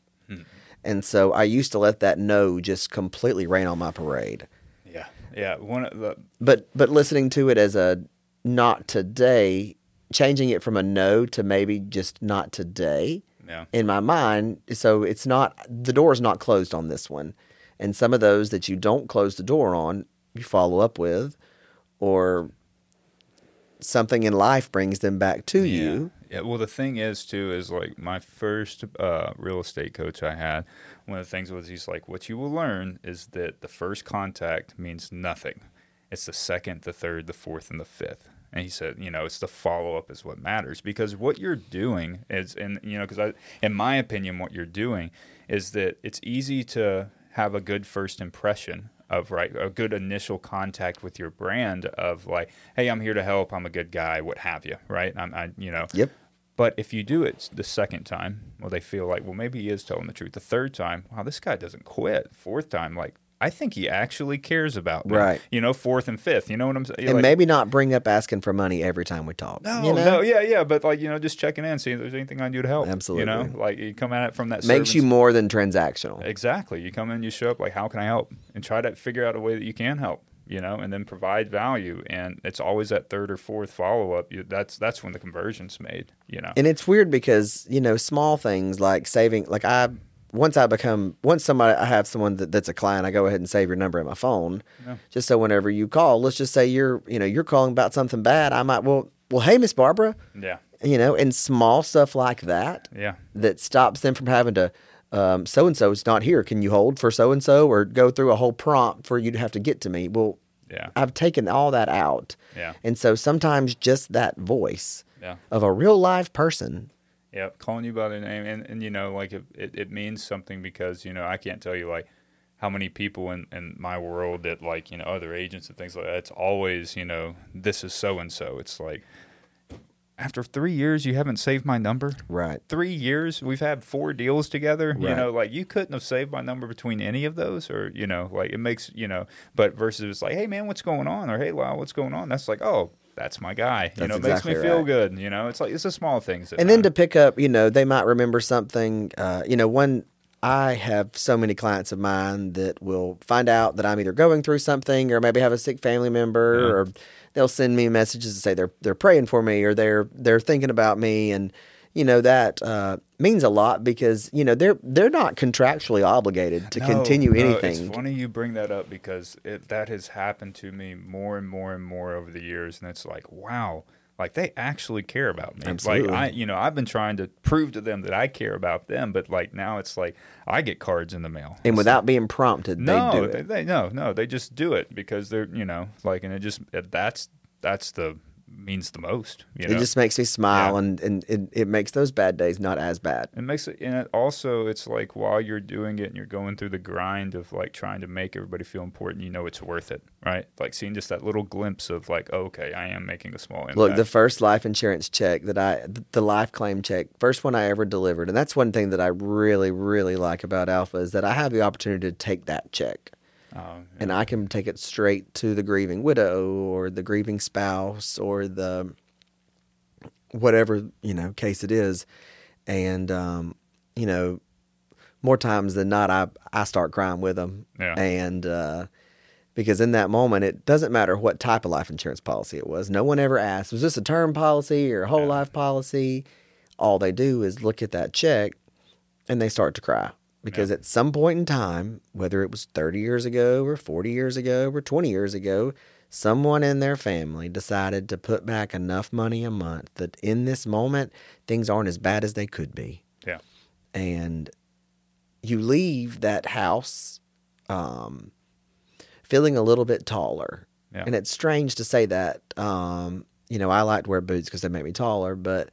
And so I used to let that no just completely rain on my parade. yeah, yeah. One of the But but listening to it as a not today, changing it from a no to maybe just not today yeah, in my mind. So it's not the door is not closed on this one, and some of those that you don't close the door on, you follow up with, or something in life brings them back to you. Yeah. Well, the thing is too is like my first uh, real estate coach I had. One of the things was he's like, what you will learn is that the first contact means nothing. It's the second, the third, the fourth, and the fifth. And he said, you know, it's the follow up is what matters because what you're doing is, and you know, because in my opinion, what you're doing is that it's easy to have a good first impression of right a good initial contact with your brand of like hey i'm here to help i'm a good guy what have you right i'm I, you know Yep. But if you do it the second time well they feel like well maybe he is telling the truth the third time wow this guy doesn't quit fourth time like I think he actually cares about me. Right. You know, fourth and fifth. You know what I'm saying? and maybe not bring up asking for money every time we talk. No, you know? no, yeah, yeah, but like you know, just checking in, seeing if there's anything I can do to help. Absolutely. You know, like you come at it from that makes you more than transactional. Exactly. You come in, you show up like, how can I help? And try to figure out a way that you can help, you know, and then provide value. And it's always that third or fourth follow up. That's that's when the conversion's made, you know. And it's weird because you know small things like saving. Like I once I become once somebody I have someone that, that's a client, I go ahead and save your number in my phone, Yeah. just so whenever you call, let's just say you're you know you're calling about something bad. I might well well hey Miss Barbara, yeah. you know, and small stuff like that Yeah. that stops them from having to. So and so is not here. Can you hold for so and so, or go through a whole prompt for you to have to get to me? Well, Yeah. I've taken all that out, Yeah. and so sometimes just that voice Yeah. of a real live person Yeah. Calling you by the name. And, and you know, like it, it, it means something because, you know, I can't tell you like how many people in, in my world that like, you know, other agents and things like that. It's always, you know, this is so and so. It's like, after three years, you haven't saved my number. Right. three years we've had four deals together you know like you couldn't have saved my number between any of those or you know like it makes you know but versus it's like hey man what's going on or hey wow what's going on that's like oh that's my guy you know it exactly makes me feel right. good you know it's like it's the small things And then to pick up, you know, they might remember something. Uh, you know, one, I have so many clients of mine that will find out that I'm either going through something or maybe have a sick family member Yeah. or they'll send me messages to say they're they're praying for me or they're they're thinking about me and you know that uh, means a lot because you know they're they're not contractually obligated to No, continue no, anything. it's funny you bring that up because it, that has happened to me more and more and more over the years and it's like wow like they actually care about me Absolutely. like i you know i've been trying to prove to them that i care about them but like now it's like i get cards in the mail and It's without being prompted, no, they do they, it. they no, no, they just do it because they're you know like, and it just that's that's the means the most. You know, It just makes me smile Yeah. and, and it, it makes those bad days not as bad. it makes it, and it also it's like while you're doing it and you're going through the grind of like trying to make everybody feel important, you know it's worth it, right? Like seeing just that little glimpse of like, oh, okay, I am making a small impact. Look, the first life insurance check that I, the life claim check, first one I ever delivered, and that's one thing that I really, really like about Alfa is that I have the opportunity to take that check Um, and I can take it straight to the grieving widow or the grieving spouse or the whatever you know case it is, and um, you know more times than not I I start crying with them, Yeah. and uh, because in that moment it doesn't matter what type of life insurance policy it was. No one ever asked, was this a term policy or a whole Yeah. life policy? All they do is look at that check and they start to cry because Yeah. at some point in time, whether it was 30 years ago or 40 years ago or 20 years ago, someone in their family decided to put back enough money a month that in this moment things aren't as bad as they could be. yeah, And you leave that house um, feeling a little bit taller. yeah, And it's strange to say that. Um, you know, I like to wear boots because they make me taller, but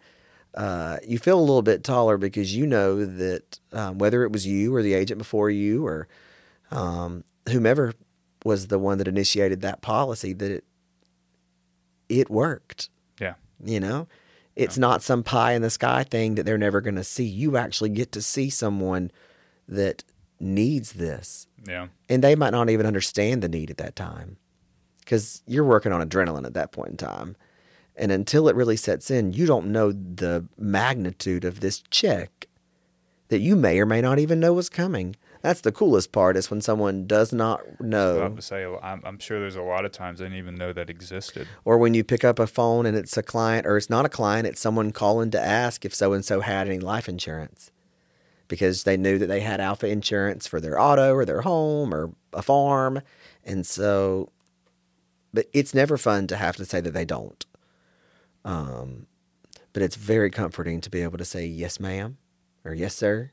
uh, you feel a little bit taller because you know that um, whether it was you or the agent before you or um, whomever was the one that initiated that policy, that it it worked. yeah, You know, it's not some pie in the sky thing that they're never going to see. You actually get to see someone that needs this. Yeah, and they might not even understand the need at that time because you're working on adrenaline at that point in time and until it really sets in you don't know the magnitude of this check that you may or may not even know was coming. That's the coolest part is when someone does not know. to say, I'm, I'm sure there's a lot of times I didn't even know that existed. or when you pick up a phone and it's a client or it's not a client it's someone calling to ask if so and so had any life insurance. Because they knew that they had alfa insurance for their auto or their home or a farm. And so but it's never fun to have to say that they don't um but it's very comforting to be able to say yes ma'am or yes sir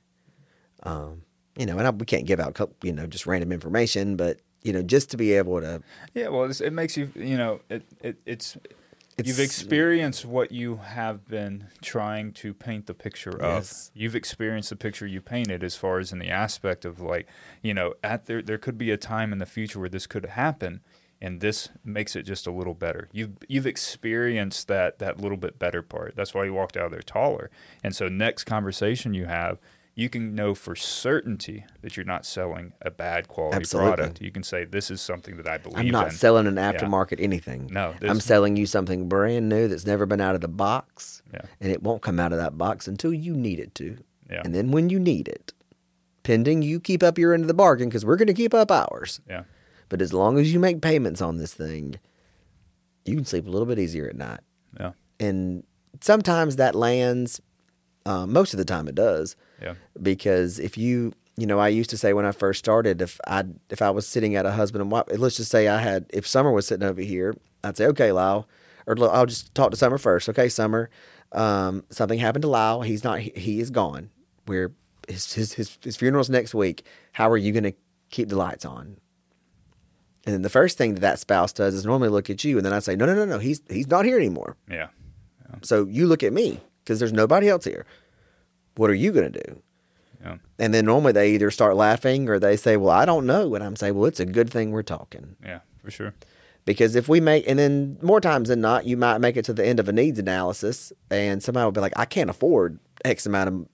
um you know and I, we can't give out you know just random information but you know just to be able to Yeah, well, it's, it makes you, you know, it, it it's, It's- you've experienced what you have been trying to paint the picture of. Yes. You've experienced the picture you painted as far as in the aspect of like, you know, at there there could be a time in the future where this could happen and this makes it just a little better. You've you've experienced that that little bit better part. That's why you walked out of there taller. And so next conversation you have, you can know for certainty that you're not selling a bad quality Absolutely. product. You can say this is something that I believe I'm not in. selling an aftermarket anything. No, I'm selling you something brand new that's never been out of the box, Yeah. and it won't come out of that box until you need it to. Yeah. And then when you need it, pending you keep up your end of the bargain, because we're going to keep up ours. yeah. But as long as you make payments on this thing, you can sleep a little bit easier at night. Yeah. And sometimes that lands. Uh, most of the time, it does. Yeah. because if you you know i used to say when i first started if i if i was sitting at a husband and wife let's just say i had if summer was sitting over here i'd say okay lyle or i'll just talk to summer first okay summer um, something happened to lyle he's not he, he is gone we're his, his his his funeral's next week how are you going to keep the lights on and then the first thing that that spouse does is normally look at you and then i say no no no no he's he's not here anymore Yeah. so you look at me because there's nobody else here what are you going to do Yeah. and then normally they either start laughing or they say, Well, I don't know. And I'm saying, Well, it's a good thing we're talking. Yeah. For sure. Because if we make, and then more times than not, you might make it to the end of a needs analysis and somebody will be like, I can't afford X amount of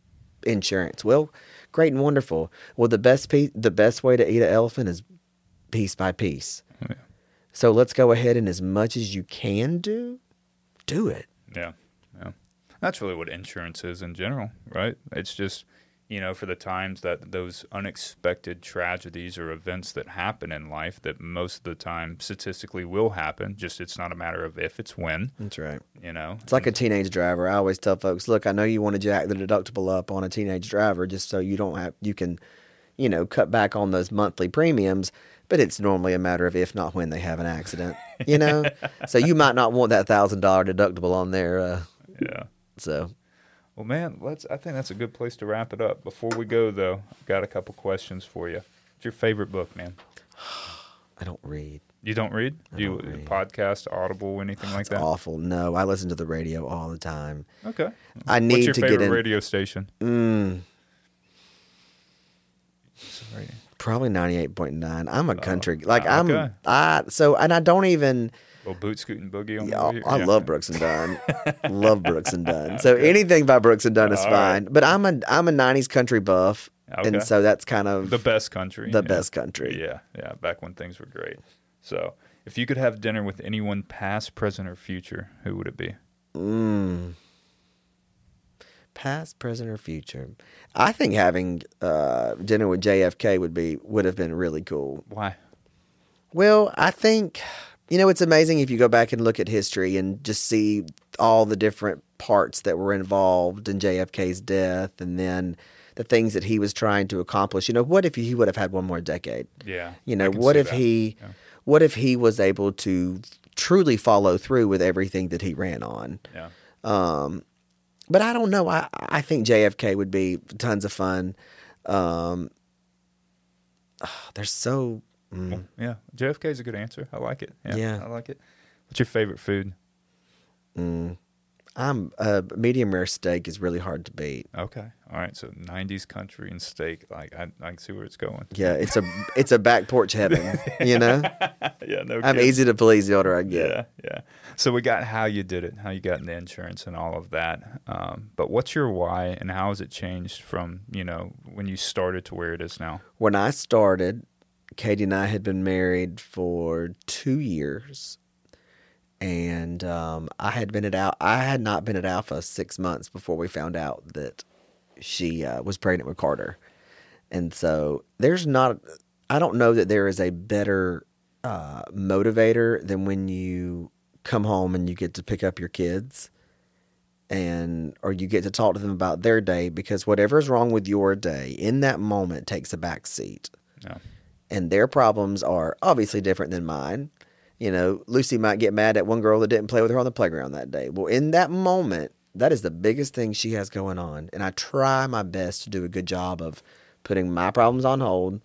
insurance. Well, great and wonderful. Well, the best piece, the best way to eat an elephant is piece by piece. Yeah. So let's go ahead and as much as you can do, do it. Yeah. Yeah. That's really what insurance is in general, right? It's just, you know, for the times that those unexpected tragedies or events that happen in life that most of the time statistically will happen, just it's not a matter of if, it's when, That's right. you know. It's like a teenage driver. I always tell folks, look, I know you want to jack the deductible up on a teenage driver just so you don't have you can, you know, cut back on those monthly premiums, but it's normally a matter of if not when they have an accident, you know? so you might not want that $1000 deductible on there uh, Yeah. so Well, man, let's. I think that's a good place to wrap it up. Before we go, though, I've got a couple questions for you. What's your favorite book, man? I don't read. You don't read? I Do you read. podcast, Audible, anything like that? awful. No, I listen to the radio all the time. Okay. I need What's your to favorite get in radio station? mm, Sorry. probably 98.9. I'm a country like oh, I'm okay. I so and I don't even Little boot scooting boogie on Yeah, I, Yeah. love Brooks and Dunn. love Brooks and Dunn. So anything by Brooks and Dunn is All fine. right. But I'm a I'm a '90s country buff, Okay. and so that's kind of the best country. the yeah. best country. Yeah, yeah. Back when things were great. So, if you could have dinner with anyone, past, present, or future, who would it be? Mm. Past, present, or future. I think having uh, dinner with JFK would be would have been really cool. Why? Well, I think you know it's amazing if you go back and look at history and just see all the different parts that were involved in JFK's death, and then the things that he was trying to accomplish. You know, what if he would have had one more decade? Yeah. You know, what if that. he, Yeah. what if he was able to truly follow through with everything that he ran on? Yeah. Um, but I don't know. I I think JFK would be tons of fun. Um, they're so. mm, yeah. JFK is a good answer. I like it. Yeah, Yeah. I like it. What's your favorite food? Mm. I'm uh, medium rare steak is really hard to beat. Okay. All right. So 90s country and steak. Like, I, I can see where it's going. Yeah, it's a it's a back porch heaven. You know, yeah. No I'm kidding. easy to please the older I get. Yeah, yeah. So we got how you did it, how you got in the insurance, and all of that. Um, but what's your why, and how has it changed from you know when you started to where it is now? When I started, Katie and I had been married for two years, and um, I had been at Al- I had not been at Alfa six months before we found out that she uh, was pregnant with Carter, and so there's not. I don't know that there is a better uh, motivator than when you come home and you get to pick up your kids and or you get to talk to them about their day because whatever's wrong with your day in that moment takes a back seat Yeah, and their problems are obviously different than mine. You know, Lucy might get mad at one girl that didn't play with her on the playground that day. Well, in that moment, that is the biggest thing she has going on. And I try my best to do a good job of putting my problems on hold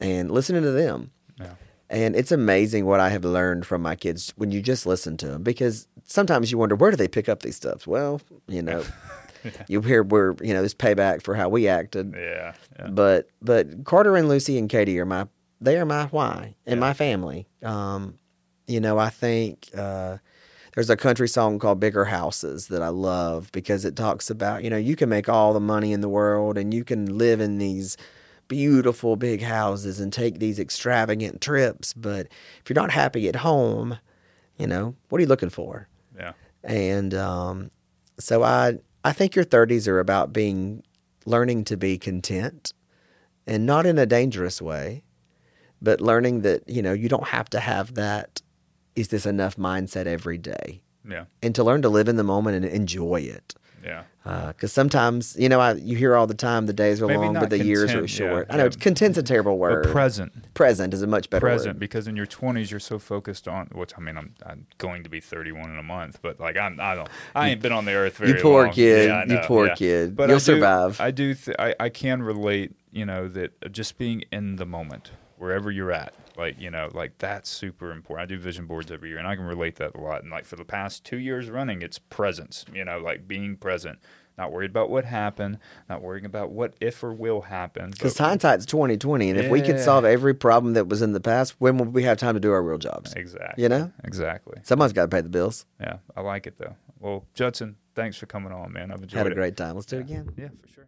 and listening to them. yeah, And it's amazing what I have learned from my kids when you just listen to them because sometimes you wonder where do they pick up these stuff? Well, you know, you hear where, you know, this payback for how we acted. yeah, yeah. But but Carter and Lucy and Katie are my they are my why and Yeah. my family. Um, you know, I think uh, there's a country song called Bigger Houses that I love because it talks about, you know, you can make all the money in the world and you can live in these beautiful big houses and take these extravagant trips, but if you're not happy at home, you know, what are you looking for? Yeah. And um, so I I think your 30s are about being learning to be content and not in a dangerous way, but learning that, you know, you don't have to have that is this enough mindset every day. Yeah. And to learn to live in the moment and enjoy it. Yeah. Uh, because sometimes, you know, I, you hear all the time the days are Maybe long, but the years are short. yeah, I know yeah. content's a terrible word. But present. Present is a much better present word. because in your 20s you're so focused on which I mean I'm, I'm going to be 31 in a month but like I'm I don't I ain't been on the earth very long. You poor long. kid. Yeah, You poor kid. but You'll I do- survive. I do th- I, I can relate you know that just being in the moment wherever you're at like you know like that's super important I do vision boards every year and I can relate that a lot and like for the past two years running it's presence you know like being present not worried about what happened not worrying about what if or will happen Because hindsight's twenty twenty, and if we could solve every problem that was in the past, when would we have time to do our real jobs? exactly You know? exactly Someone's got to pay the bills. Yeah, I like it though. Well, Judson, thanks for coming on, man. I've enjoyed it. Had a it. great time. Let's do it again. Yeah, for sure.